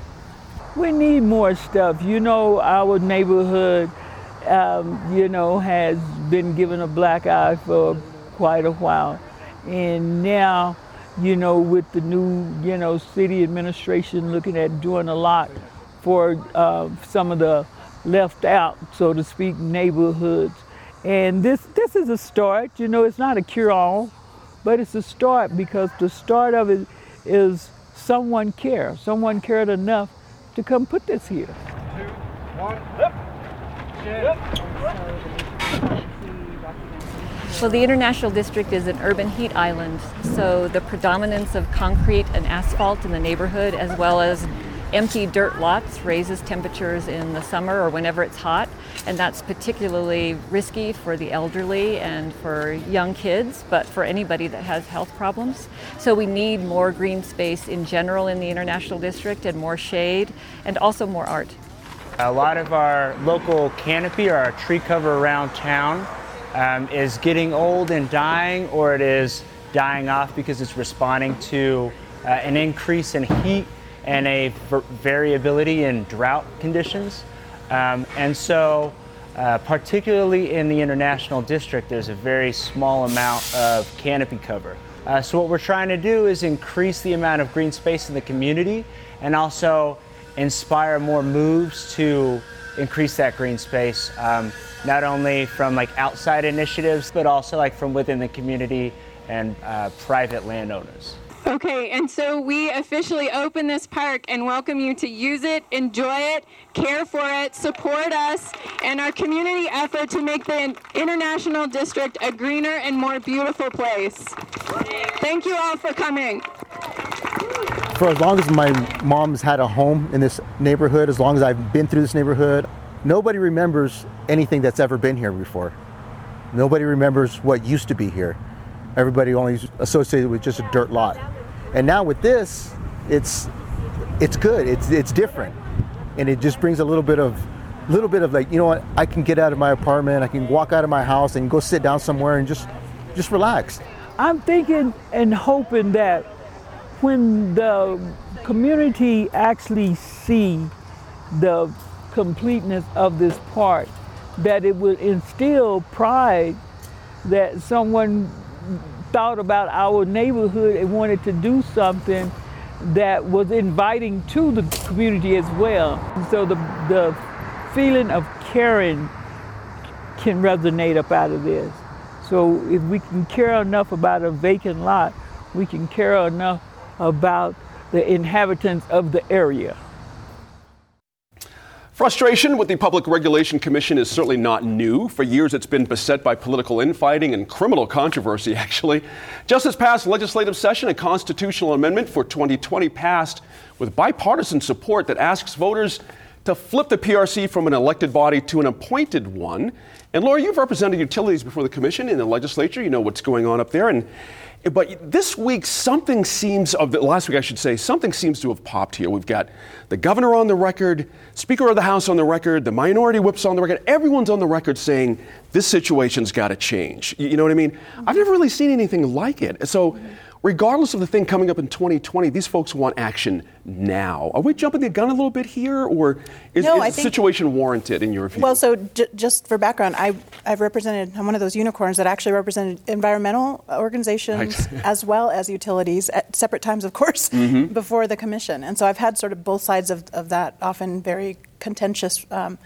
C: We need more stuff. You know, our neighborhood, um, you know, has been given a black eye for quite a while. And now you know, with the new, you know, city administration looking at doing a lot for uh, some of the left out, so to speak, neighborhoods. And this, this is a start. You know, it's not a cure-all, but it's a start because the start of it is someone care. Someone cared enough to come put this here. Two, one, up.
K: Well, the International District is an urban heat island, so the predominance of concrete and asphalt in the neighborhood, as well as empty dirt lots, raises temperatures in the summer or whenever it's hot, and that's particularly risky for the elderly and for young kids, but for anybody that has health problems. So we need more green space in general in the International District and more shade and also more art.
N: A lot of our local canopy or our tree cover around town um, is getting old and dying, or it is dying off because it's responding to uh, an increase in heat and a variability in drought conditions. Um, and so, uh, particularly in the international district, there's a very small amount of canopy cover. Uh, so, what we're trying to do is increase the amount of green space in the community and also inspire more moves to increase that green space. Um, not only from like outside initiatives, but also like from within the community and uh, private landowners.
O: Okay, and so we officially open this park and welcome you to use it, enjoy it, care for it, support us, and our community effort to make the International District a greener and more beautiful place. Thank you all for coming.
M: For as long as my mom's had a home in this neighborhood, as long as I've been through this neighborhood, Nobody remembers anything that's ever been here before. Nobody remembers what used to be here. Everybody only associated with just a dirt lot. And now with this, it's it's good. It's it's different. And it just brings a little bit of little bit of like, you know what, I can get out of my apartment, I can walk out of my house and go sit down somewhere and just just relax.
C: I'm thinking and hoping that when the community actually see the completeness of this park, that it will instill pride that someone thought about our neighborhood and wanted to do something that was inviting to the community as well. So the, the feeling of caring can resonate up out of this. So if we can care enough about a vacant lot, we can care enough about the inhabitants of the area.
B: Frustration with the Public Regulation Commission is certainly not new. For years, it's been beset by political infighting and criminal controversy, [LAUGHS] actually. Just this past legislative session, a constitutional amendment for 2020 passed with bipartisan support that asks voters to flip the PRC from an elected body to an appointed one. And Laura, you've represented utilities before the commission in the legislature. You know what's going on up there. And but this week, something seems, of the last week I should say, something seems to have popped here. We've got the governor on the record, Speaker of the House on the record, the minority whips on the record. Everyone's on the record saying this situation's got to change. You know what I mean? I've never really seen anything like it. So, regardless of the thing coming up in 2020, these folks want action now. Are we jumping the gun a little bit here, or is,
E: no,
B: is the situation warranted in your view?
E: Well, so j- just for background, I, I've represented, I'm one of those unicorns that actually represented environmental organizations right. [LAUGHS] as well as utilities at separate times, of course, mm-hmm. before the commission. And so I've had sort of both sides of, of that often very contentious. Um,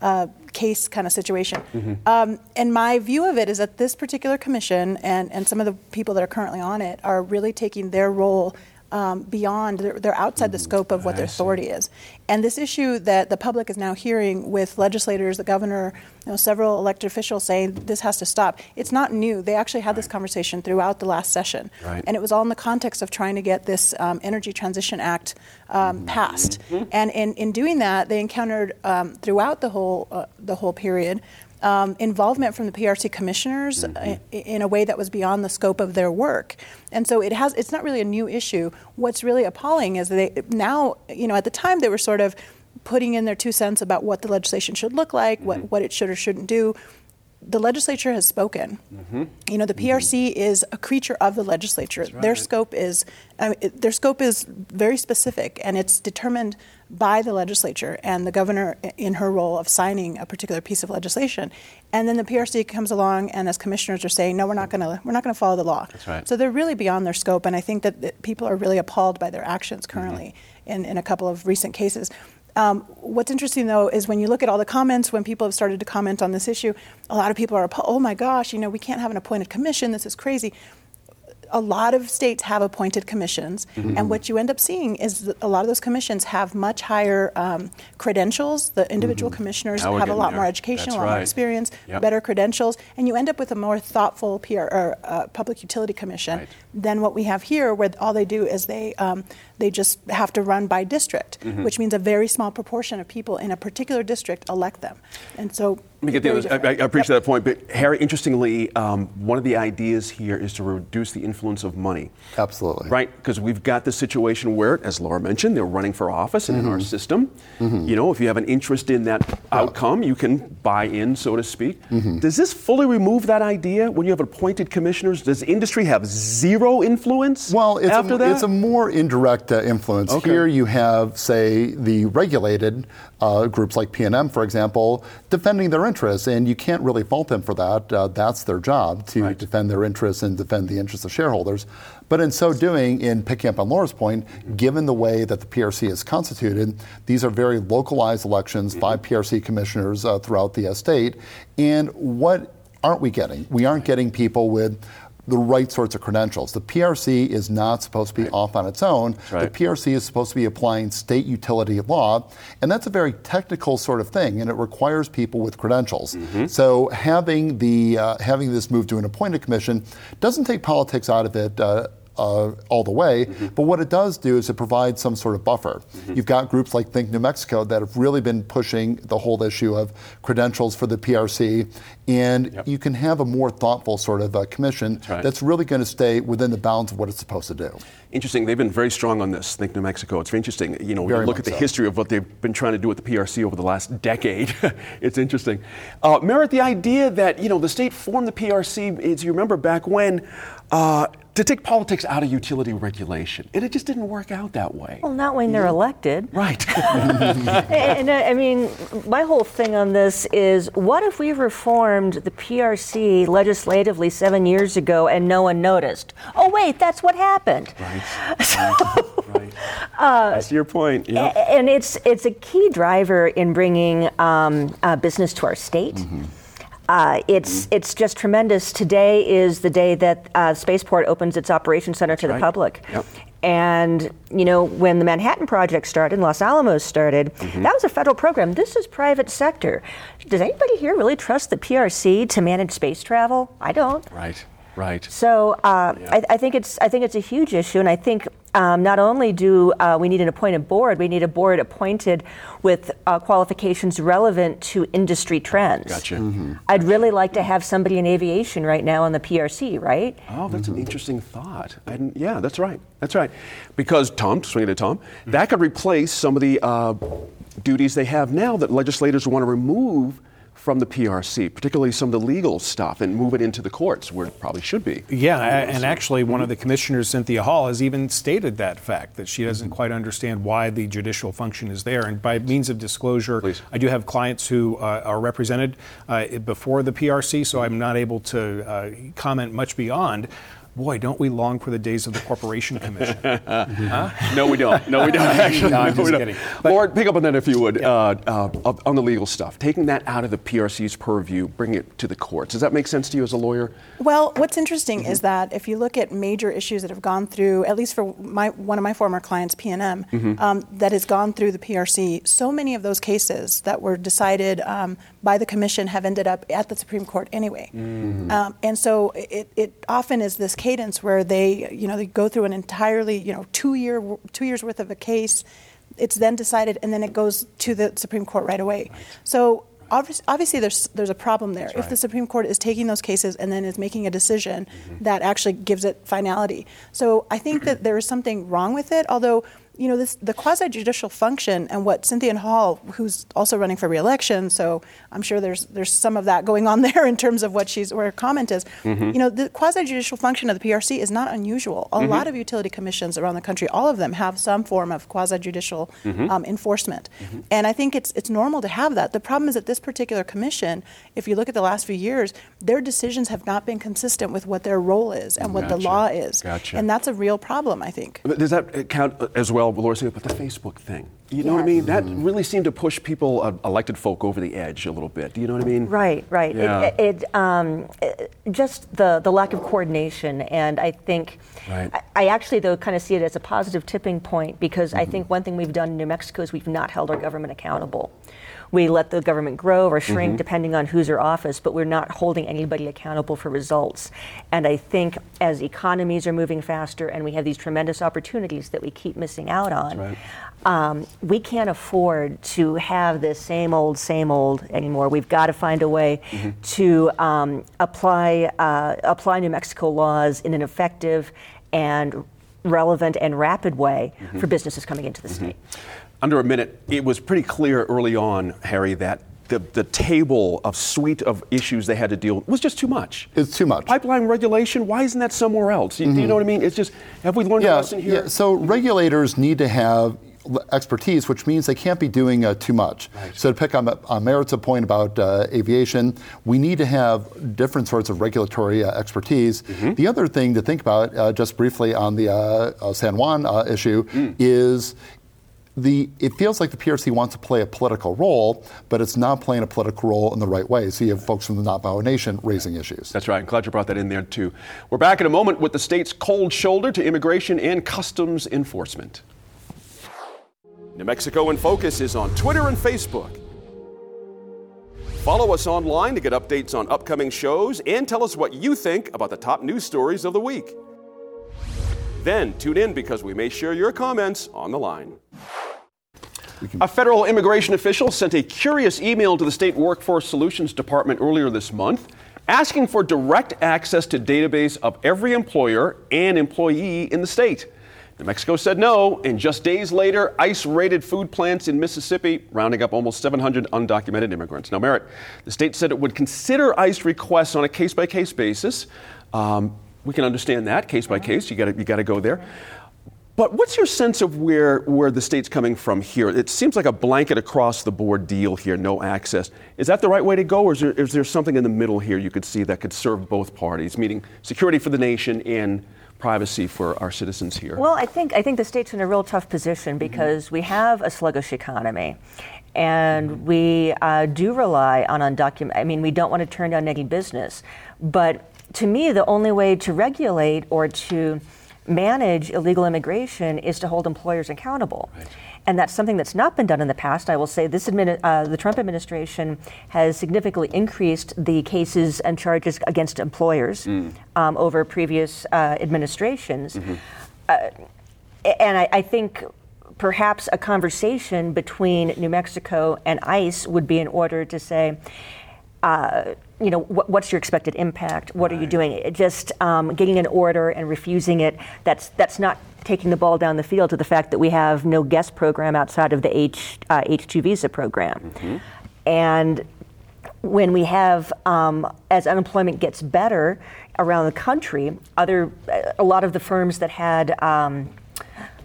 E: uh, case kind of situation. Mm-hmm. Um, and my view of it is that this particular commission and, and some of the people that are currently on it are really taking their role um, beyond, they're, they're outside the scope of what their authority is. And this issue that the public is now hearing with legislators, the governor, you know, several elected officials saying this has to stop, it's not new. They actually had this conversation throughout the last session.
P: Right.
E: And it was all in the context of trying to get this um, Energy Transition Act um, passed. And in, in doing that, they encountered um, throughout the whole, uh, the whole period um, involvement from the PRC commissioners mm-hmm. i- in a way that was beyond the scope of their work. And so it has it's not really a new issue. What's really appalling is they now, you know, at the time they were sort of putting in their two cents about what the legislation should look like, what, mm-hmm. what it should or shouldn't do. The legislature has spoken. Mm-hmm. You know, the PRC is a creature of the legislature. Their scope is I mean, their scope is very specific, and it's determined by the legislature and the governor in her role of signing a particular piece of legislation. And then the PRC comes along, and as commissioners are saying, no, we're not going to we're not going to follow the law.
P: That's right.
E: So they're really beyond their scope, and I think that, that people are really appalled by their actions currently in, in a couple of recent cases. Um, what's interesting though is when you look at all the comments, when people have started to comment on this issue, a lot of people are, oh my gosh, you know, we can't have an appointed commission. This is crazy. A lot of states have appointed commissions,
P: Mhm.
E: and what you end up seeing is that a lot of those commissions have much higher um, credentials. The individual commissioners
P: Now we're
E: have a lot
P: there.
E: more education,
P: That's
E: a lot more experience,
P: Yep.
E: better credentials, and you end up with a more thoughtful PR or uh, public utility commission than what we have here, where all they do is they um, they just have to run by district,
B: Mhm.
E: which means a very small proportion of people in a particular district elect them, and so.
B: Let me get the
E: very
B: other, I. I appreciate that point, but Harry, interestingly, um, one of the ideas here is to reduce the influence of money.
G: Absolutely.
B: Right, because we've got the situation where, as Laura mentioned, they're running for office, and in our
G: Mhm.
B: system,
G: Mhm.
B: you know, if you have an interest in that outcome, you can buy in, so to speak.
G: Mhm.
B: Does this fully remove that idea when you have appointed commissioners? Does industry have zero influence?
G: Well, it's,
B: after
G: a,
B: that?
G: it's a more indirect uh, influence.
B: Okay.
G: Here you have, say, the regulated uh, groups like PNM, for example, defending their interests, and you can't really fault them for that. Uh, that's their job to defend their interests and defend the interests of shareholders. But in so doing, in picking up on Laura's point, given the way that the PRC is constituted, these are very localized elections, by PRC commissioners uh, throughout the state. And what aren't we getting? We aren't getting people with the right sorts of credentials. The PRC is not supposed to be off on its own.
B: right.
G: The PRC is supposed to be applying state utility law, and that's a very technical sort of thing, and it requires people with credentials. So having the uh, having this move to an appointed commission doesn't take politics out of it. Uh, uh, all the way, but what it does do is it provides some sort of buffer. You've got groups like Think New Mexico that have really been pushing the whole issue of credentials for the PRC, and you can have a more thoughtful sort of uh, commission
B: right.
G: that's really going to stay within the bounds of what it's supposed to do.
B: Interesting. They've been very strong on this. Think New Mexico. It's very interesting. You know, when
G: Very
B: you look at the
G: so.
B: history of what they've been trying to do with the PRC over the last decade. [LAUGHS] it's interesting. Uh, Merritt, the idea that you know the state formed the PRC, as you remember back when, uh, to take politics out of utility regulation, and it just didn't work out that way.
F: Well, not when they're elected.
B: Right. [LAUGHS] [LAUGHS]
F: and, uh, I mean, my whole thing on this is what if we reformed the PRC legislatively seven years ago and no one noticed? Oh, wait, that's what happened.
B: Right. [LAUGHS]
F: Uh,
B: I see your point.
F: A- And it's it's a key driver in bringing um, uh, business to our state.
B: Mm-hmm.
F: Uh, it's it's just tremendous. Today is the day that uh, Spaceport opens its operations center to the
P: right.
F: public.
P: Yep.
F: And you know when the Manhattan Project started, Los Alamos started,
B: Mm-hmm.
F: that was a federal program. This is private sector. Does anybody here really trust the PRC to manage space travel? I don't.
B: Right. Right.
F: So uh, I, I think it's I think it's a huge issue, and I think um, not only do uh, we need an appointed board, we need a board appointed with uh, qualifications relevant to industry trends.
B: Gotcha.
F: I'd really like to have somebody in aviation right now on the PRC, right?
B: Oh, that's an interesting thought. I yeah, that's right. That's right. Because Tom, swing it to Tom, that could replace some of the uh, duties they have now that legislators want to remove from the PRC, particularly some of the legal stuff, and move it into the courts where it probably should be.
D: Yeah, and actually, one of the commissioners, Cynthia Hall, has even stated that fact that she doesn't quite understand why the judicial function is there. And by means of disclosure, I do have clients who uh, are represented uh, before the PRC, so I'm not able to uh, comment much beyond. Boy, don't we long for the days of the Corporation Commission? [LAUGHS]
B: huh? No, we don't. No, we don't. [LAUGHS] Actually,
D: no, I'm
B: no,
D: just kidding.
B: But, Laura, pick up on that if you would. Uh, uh, on the legal stuff, taking that out of the PRC's purview, bring it to the courts. Does that make sense to you as a lawyer?
E: Well, what's interesting mm-hmm. is that if you look at major issues that have gone through, at least for my one of my former clients, PNM, mm-hmm. um, that has gone through the PRC, so many of those cases that were decided um, by the commission have ended up at the Supreme Court anyway. Mm-hmm. Um, and so it, it often is this cadence where they, you know, they go through an entirely, you know, two year two years worth of a case. It's then decided, and then it goes to the Supreme Court right away. Right. So obviously there's there's a problem there. Right. If the Supreme Court is taking those cases and then is making a decision mm-hmm. that actually gives it finality, so I think that there is something wrong with it. Although you know, this, the quasi judicial function and what Cynthia Hall, who's also running for reelection, so I'm sure there's there's some of that going on [LAUGHS] there in terms of what she's where her comment is. Mm-hmm. You know, the quasi judicial function of the PRC is not unusual. A mm-hmm. lot of utility commissions around the country, all of them have some form of quasi judicial mm-hmm. um, enforcement, mm-hmm. and I think it's it's normal to have that. The problem is that this particular commission, if you look at the last few years, their decisions have not been consistent with what their role is and what
B: gotcha.
E: the law is,
B: gotcha.
E: and that's a real problem. I think.
B: But does that count as well? But the Facebook thing. You know yes. what I mean? That really seemed to push people, uh, elected folk, over the edge a little bit. Do you know what I mean?
F: Right, right.
B: Yeah.
F: It, it, um, it, just the, the lack of coordination, and I think
B: right.
F: I, I, actually though kind of see it as a positive tipping point because mm-hmm. I think one thing we've done in New Mexico is we've not held our government accountable we let the government grow or shrink mm-hmm. depending on who's in office, but we're not holding anybody accountable for results. And I think as economies are moving faster and we have these tremendous opportunities that we keep missing out on,
B: right.
F: um, we can't afford to have this same old, same old anymore. We've got to find a way mm-hmm. to um, apply uh, apply New Mexico laws in an effective and relevant and rapid way mm-hmm. for businesses coming into the mm-hmm. state
B: under a minute, it was pretty clear early on, Harry, that the, the table of suite of issues they had to deal with was just too much.
G: It's too much.
B: Pipeline regulation, why isn't that somewhere else? You, mm-hmm. You know what I mean? It's just, have we learned
G: yeah,
B: a lesson here?
G: Yeah, so regulators need to have expertise, which means they can't be doing uh, too much.
B: Right.
G: So to pick on, on Merritt's point about uh, aviation, we need to have different sorts of regulatory uh, expertise. Mm-hmm. The other thing to think about, uh, just briefly on the uh, uh, San Juan issue, mm. is the, it feels like the PRC wants to play a political role, but it's not playing a political role in the right way. So you have folks from the Navajo Nation raising issues.
B: That's right. I'm glad you brought that in there too. We're back in a moment with the state's cold shoulder to immigration and customs enforcement. New Mexico in Focus is on Twitter and Facebook. Follow us online to get updates on upcoming shows and tell us what you think about the top news stories of the week. Then tune in because we may share your comments on the line. A federal immigration official sent a curious email to the state Workforce Solutions Department earlier this month asking for direct access to database of every employer and employee in the state. New Mexico said no, and just days later, ICE raided food plants in Mississippi, rounding up almost 700 undocumented immigrants. Now, Merritt, the state said it would consider ICE requests on a case by case basis. Um, we can understand that case by case. You got you got to go there. But what's your sense of where, where the state's coming from here? It seems like a blanket across the board deal here, no access. Is that the right way to go, or is there, is there something in the middle here you could see that could serve both parties, meaning security for the nation and privacy for our citizens here?
F: Well, I think, I think the state's in a real tough position mm-hmm. because mm-hmm. we have a sluggish economy. And mm-hmm. we uh, do rely on undocumented, I mean, we don't want to turn down any business. But to me, the only way to regulate or to manage illegal immigration is to hold employers accountable. Right. And that's something that's not been done in the past. I will say this admini- uh, the Trump administration has significantly increased the cases and charges against employers mm. um, over previous uh, administrations. Mm-hmm. Uh, and I, I think perhaps a conversation between New Mexico and ICE would be in order to say, uh, you know, what, what's your expected impact? What right. are you doing? It just um, getting an order and refusing it. That's that's not taking the ball down the field to the fact that we have no guest program outside of the H uh, H2 visa program, mm-hmm. and when we have um, as unemployment gets better around the country, other a lot of the firms that had um,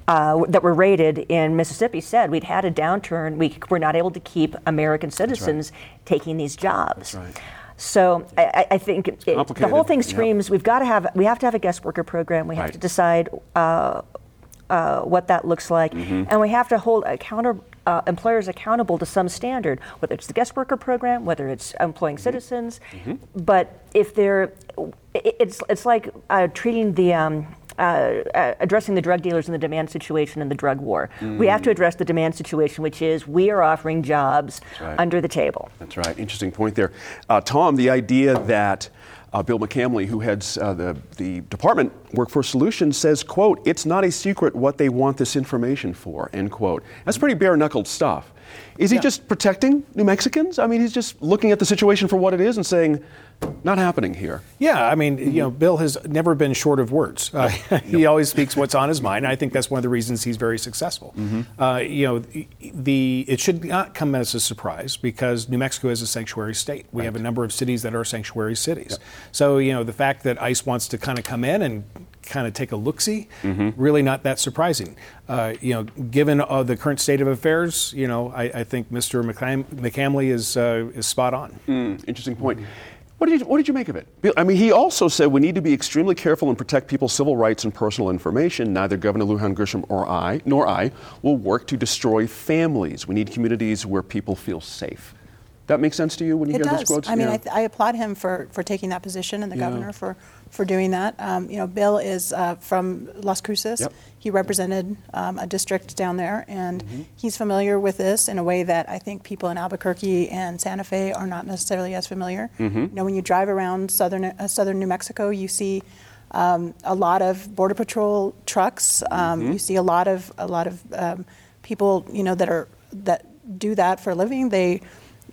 F: uh, that were rated in Mississippi said we'd had a downturn. We were not able to keep American citizens right. taking these jobs.
B: Right.
I: So I, I- think it, the whole thing
B: yep.
I: screams we've got to have we have to have a guest worker program. We have
B: Right.
I: to decide uh, uh, what that looks like,
B: Mhm.
I: and we have to hold counter, uh, employers accountable to some standard, whether it's the guest worker program, whether it's employing citizens. But if they're, it- it's it's like uh, treating the. Um, uh, uh, addressing the drug dealers and the demand situation and the drug war. We have to
B: Mm.
I: address the demand situation, which is we are offering jobs
B: right.
I: under the table.
B: That's right. Interesting point there. Uh, Tom, the idea that uh, Bill McCamley, who heads uh, the, the department Workforce Solutions, says, quote, it's not a secret what they want this information for, end quote. That's pretty bare-knuckled stuff. Is he just protecting New Mexicans? I mean, he's just looking at the situation for what it is and saying, not happening here.
D: Yeah, I mean, you know, Bill has never been short of words. [LAUGHS] Uh, he always speaks what's on his mind. And I think that's one of the reasons he's very successful. Uh, you know, the it should not come as a surprise because New Mexico is a sanctuary state. We have a number of cities that are sanctuary cities. So you know, the fact that ICE wants to kind of come in and kind of take a look see, really not that surprising. Uh, you know, given uh, the current state of affairs, you know, I, I think Mr. McCam- McCamley is uh, is spot on.
B: Mm, interesting point. What did, you, what did you make of it? Bill- I mean, he also said we need to be extremely careful and protect people's civil rights and personal information. Neither Governor Lujan Grisham or I, nor I, will work to destroy families. We need communities where people feel safe. That makes sense to you when you
E: It
B: hear
E: does.
B: those quotes?
E: I mean,
B: Yeah.
E: I, th- I applaud him for, for taking that position and the
B: Yeah.
E: governor for, for doing that. Um, you know, Bill is uh, from Las Cruces.
B: Yep.
E: He represented um, a district down there, and
B: Mm-hmm.
E: he's familiar with this in a way that I think people in Albuquerque and Santa Fe are not necessarily as familiar.
B: Mm-hmm.
E: You know, when you drive around southern uh, southern New Mexico, you see um, a lot of border patrol trucks. Um,
B: Mm-hmm.
E: You see a lot of a lot of um, people, you know, that are that do that for a living. They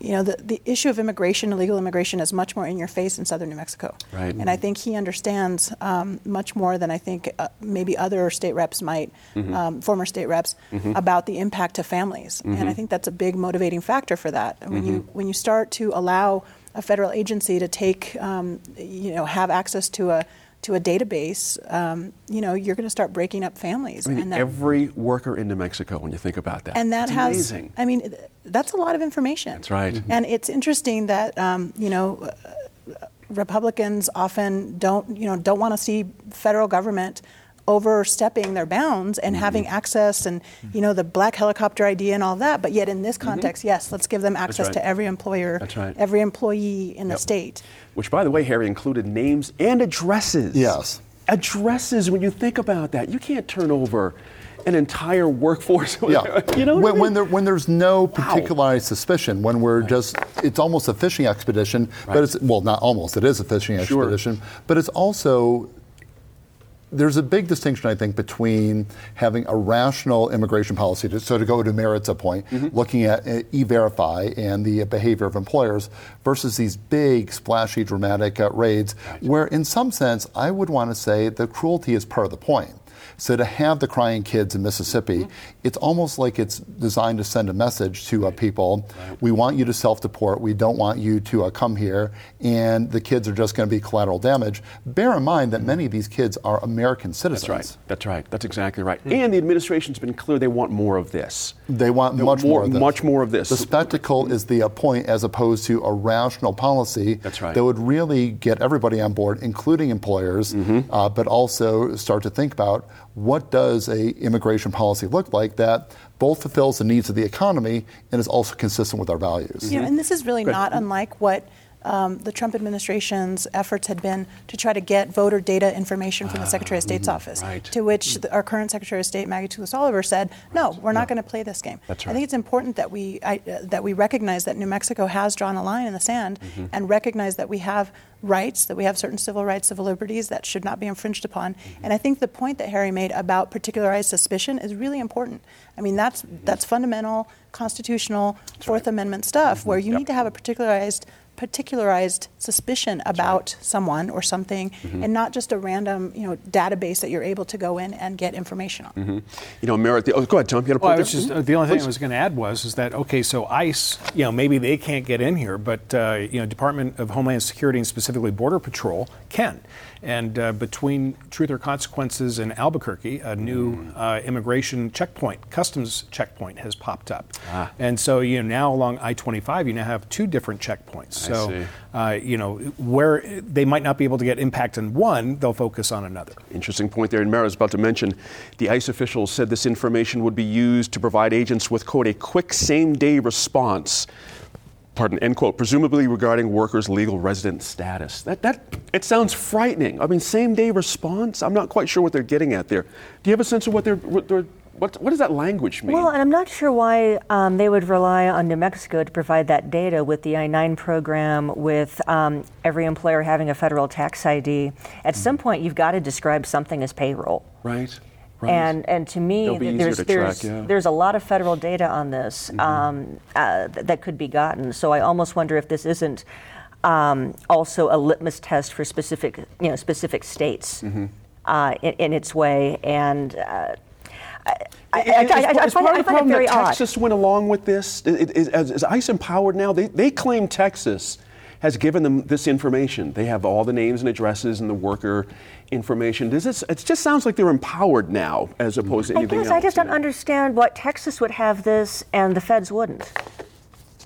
E: you know, the, the issue of immigration, illegal immigration, is much more in your face in southern New Mexico.
B: Right.
E: And I think he understands um, much more than I think uh, maybe other state reps might,
B: Mhm.
E: um, former state reps,
B: Mhm.
E: about the impact to families. And I
B: Mhm.
E: think that's a big motivating factor for that. When, you,
B: Mhm.
E: when you start to allow a federal agency to take, um, you know, have access to a to a database, um, you know, you're going to start breaking up families.
B: I mean,
E: and that,
B: every worker in New Mexico, when you think about that.
E: and that
B: It's
E: has,
B: amazing.
E: I mean, that's a lot of information.
B: That's right.
E: And it's interesting that um, you know uh, Republicans often don't you know don't want to see federal government overstepping their bounds and
B: Mm-hmm.
E: having access and you know the black helicopter idea and all that but yet in this context yes let's give them access
B: right.
E: to every employer
B: right.
E: every employee in the state
B: Which, by the way, Harry, included names and addresses.
G: Yes.
B: Addresses, when you think about that, you can't turn over an entire workforce. [LAUGHS]
G: Yeah.
B: you know what I
G: when,
B: mean?
G: when, there, when there's no particularized suspicion, when we're just, it's almost a fishing expedition,
B: Right.
G: but it's, well, not almost, it is a fishing
B: Sure.
G: expedition, but it's also, there's a big distinction, I think, between having a rational immigration policy, to, so to go to Merritt's point,
B: Mm-hmm.
G: looking at uh, e-verify and the behavior of employers versus these big, splashy, dramatic uh, raids, where in some sense, I would want to say the cruelty is part of the point. So to have the crying kids in Mississippi,
B: Mm-hmm.
G: it's almost like it's designed to send a message to uh, people. We want you to self-deport. We don't want you to uh, come here, and the kids are just going to be collateral damage. Bear in mind that many of these kids are American citizens.
B: That's right. That's right. That's exactly right. And the administration's been clear they want more of this.
G: They want
B: They
G: much
B: want
G: more of this.
B: Much more of this.
G: The spectacle is the uh, point as opposed to a rational policy
B: That's right.
G: that would really get everybody on board, including employers,
B: Mm-hmm.
G: uh, but also start to think about what does a immigration policy look like that both fulfills the needs of the economy and is also consistent with our values.
E: You know, and this is really
G: Good.
E: not unlike what um, the Trump administration's efforts had been to try to get voter data information from the Secretary of State's office.
B: Ah, right.
E: To which the, our current Secretary of State, Maggie Toulouse Oliver, said, "No, we're not going to play this game."
B: That's right.
E: I think it's important that we I, uh, that we recognize that New Mexico has drawn a line in the sand
B: Mm-hmm.
E: and recognize that we have rights, that we have certain civil rights, civil liberties that should not be infringed upon.
B: Mm-hmm.
E: And I think the point that Harry made about particularized suspicion is really important. I mean, that's that's fundamental, constitutional, Fourth Amendment stuff, where you
B: Yep.
E: need to have a particularized particularized suspicion about someone or something,
B: Mm-hmm.
E: and not just a random, you know, database that you're able to go in and get information on.
B: Mhm. You know, Merritt. The, oh, go ahead, Tom. You had a
D: Well,
B: point
D: I was
B: there?
D: just,
B: Mhm.
D: uh, the only thing
B: Please.
D: I was going to add was is that okay, so ICE, you know, maybe they can't get in here, but uh, you know, Department of Homeland Security and specifically Border Patrol can. And uh, between Truth or Consequences and Albuquerque, a new uh, immigration checkpoint, customs checkpoint, has popped up.
B: Ah.
D: And so you know now along I-25, you now have two different checkpoints. So. Uh, you know, where they might not be able to get impact in one, they'll focus on another.
B: Interesting point there. And Mara was about to mention the ICE officials said this information would be used to provide agents with, quote, a quick same day response. Pardon, end quote, presumably regarding workers' legal resident status. That, that, it sounds frightening. I mean, same day response? I'm not quite sure what they're getting at there. Do you have a sense of what they're, what, they're, what, what does that language mean?
F: Well, and I'm not sure why um, they would rely on New Mexico to provide that data with the I 9 program, with um, every employer having a federal tax ID. At some point, you've got to describe something as payroll.
B: Right. Right.
F: And and to me,
B: It'll be easier
F: there's
B: to
F: there's
B: track, yeah.
F: there's a lot of federal data on this um, uh, th- that could be gotten. So I almost wonder if this isn't um, also a litmus test for specific you know specific states uh, in, in its way. And uh, I, I, I, I, I
B: part
F: find,
B: of the problem that
F: odd.
B: Texas went along with this? Is, ICE empowered now? They, they claim Texas has given them this information. They have all the names and addresses and the worker information. Does this, it just sounds like they're empowered now as opposed to
F: I
B: anything
F: guess
B: else.
F: I just don't understand why Texas would have this and the feds wouldn't.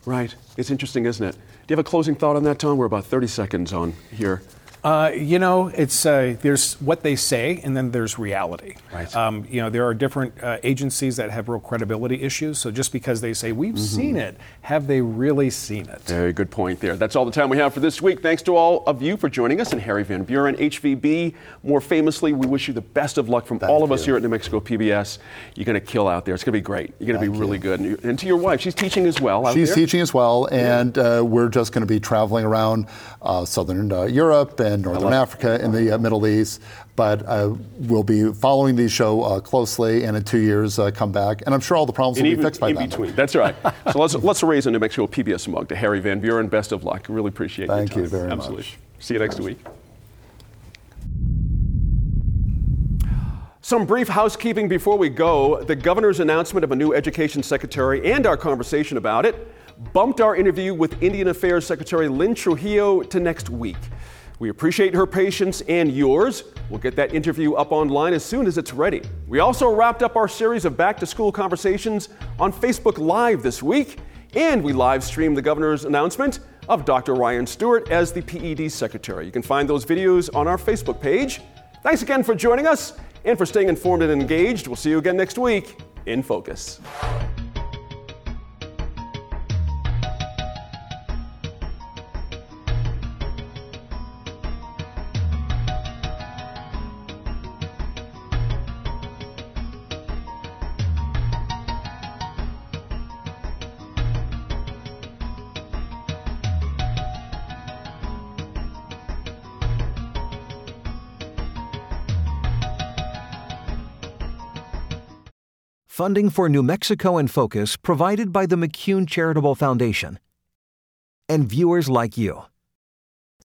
B: Right. It's interesting, isn't it? Do you have a closing thought on that, Tom? We're about 30 seconds on here.
D: Uh, you know, it's uh, there's what they say, and then there's reality.
B: Right.
D: Um, you know, there are different uh, agencies that have real credibility issues. So just because they say we've seen it, have they really seen it?
B: Very good point there. That's all the time we have for this week. Thanks to all of you for joining us and Harry Van Buren, HVB. More famously, we wish you the best of luck from all of us here at New Mexico PBS. You're going to kill out there. It's going to be great. You're going to be really good. And, and to your wife, she's teaching as well out
G: She's
B: there.
G: teaching as well, and uh, we're just going to be traveling around uh, southern uh, Europe and northern Africa in the uh, Middle East. But uh, we'll be following the show uh, closely, and in two years, uh, come back. And I'm sure all the problems
B: And
G: will
B: even
G: be fixed by
B: in
G: then.
B: between. That's right. so let's, let's raise a New Mexico PBS mug to Harry Van Buren. Best of luck. Really appreciate
G: Thank
B: your
G: you very
B: Absolutely.
G: much.
B: See you next week. Some brief housekeeping before we go. The governor's announcement of a new education secretary and our conversation about it bumped our interview with Indian Affairs Secretary Lynn Trujillo to next week. We appreciate her patience and yours. We'll get that interview up online as soon as it's ready. We also wrapped up our series of back to school conversations on Facebook Live this week, and we live streamed the governor's announcement of Dr. Ryan Stewart as the PED secretary. You can find those videos on our Facebook page. Thanks again for joining us and for staying informed and engaged. We'll see you again next week in Focus.
A: Funding for New Mexico in Focus provided by the McCune Charitable Foundation. And viewers like you.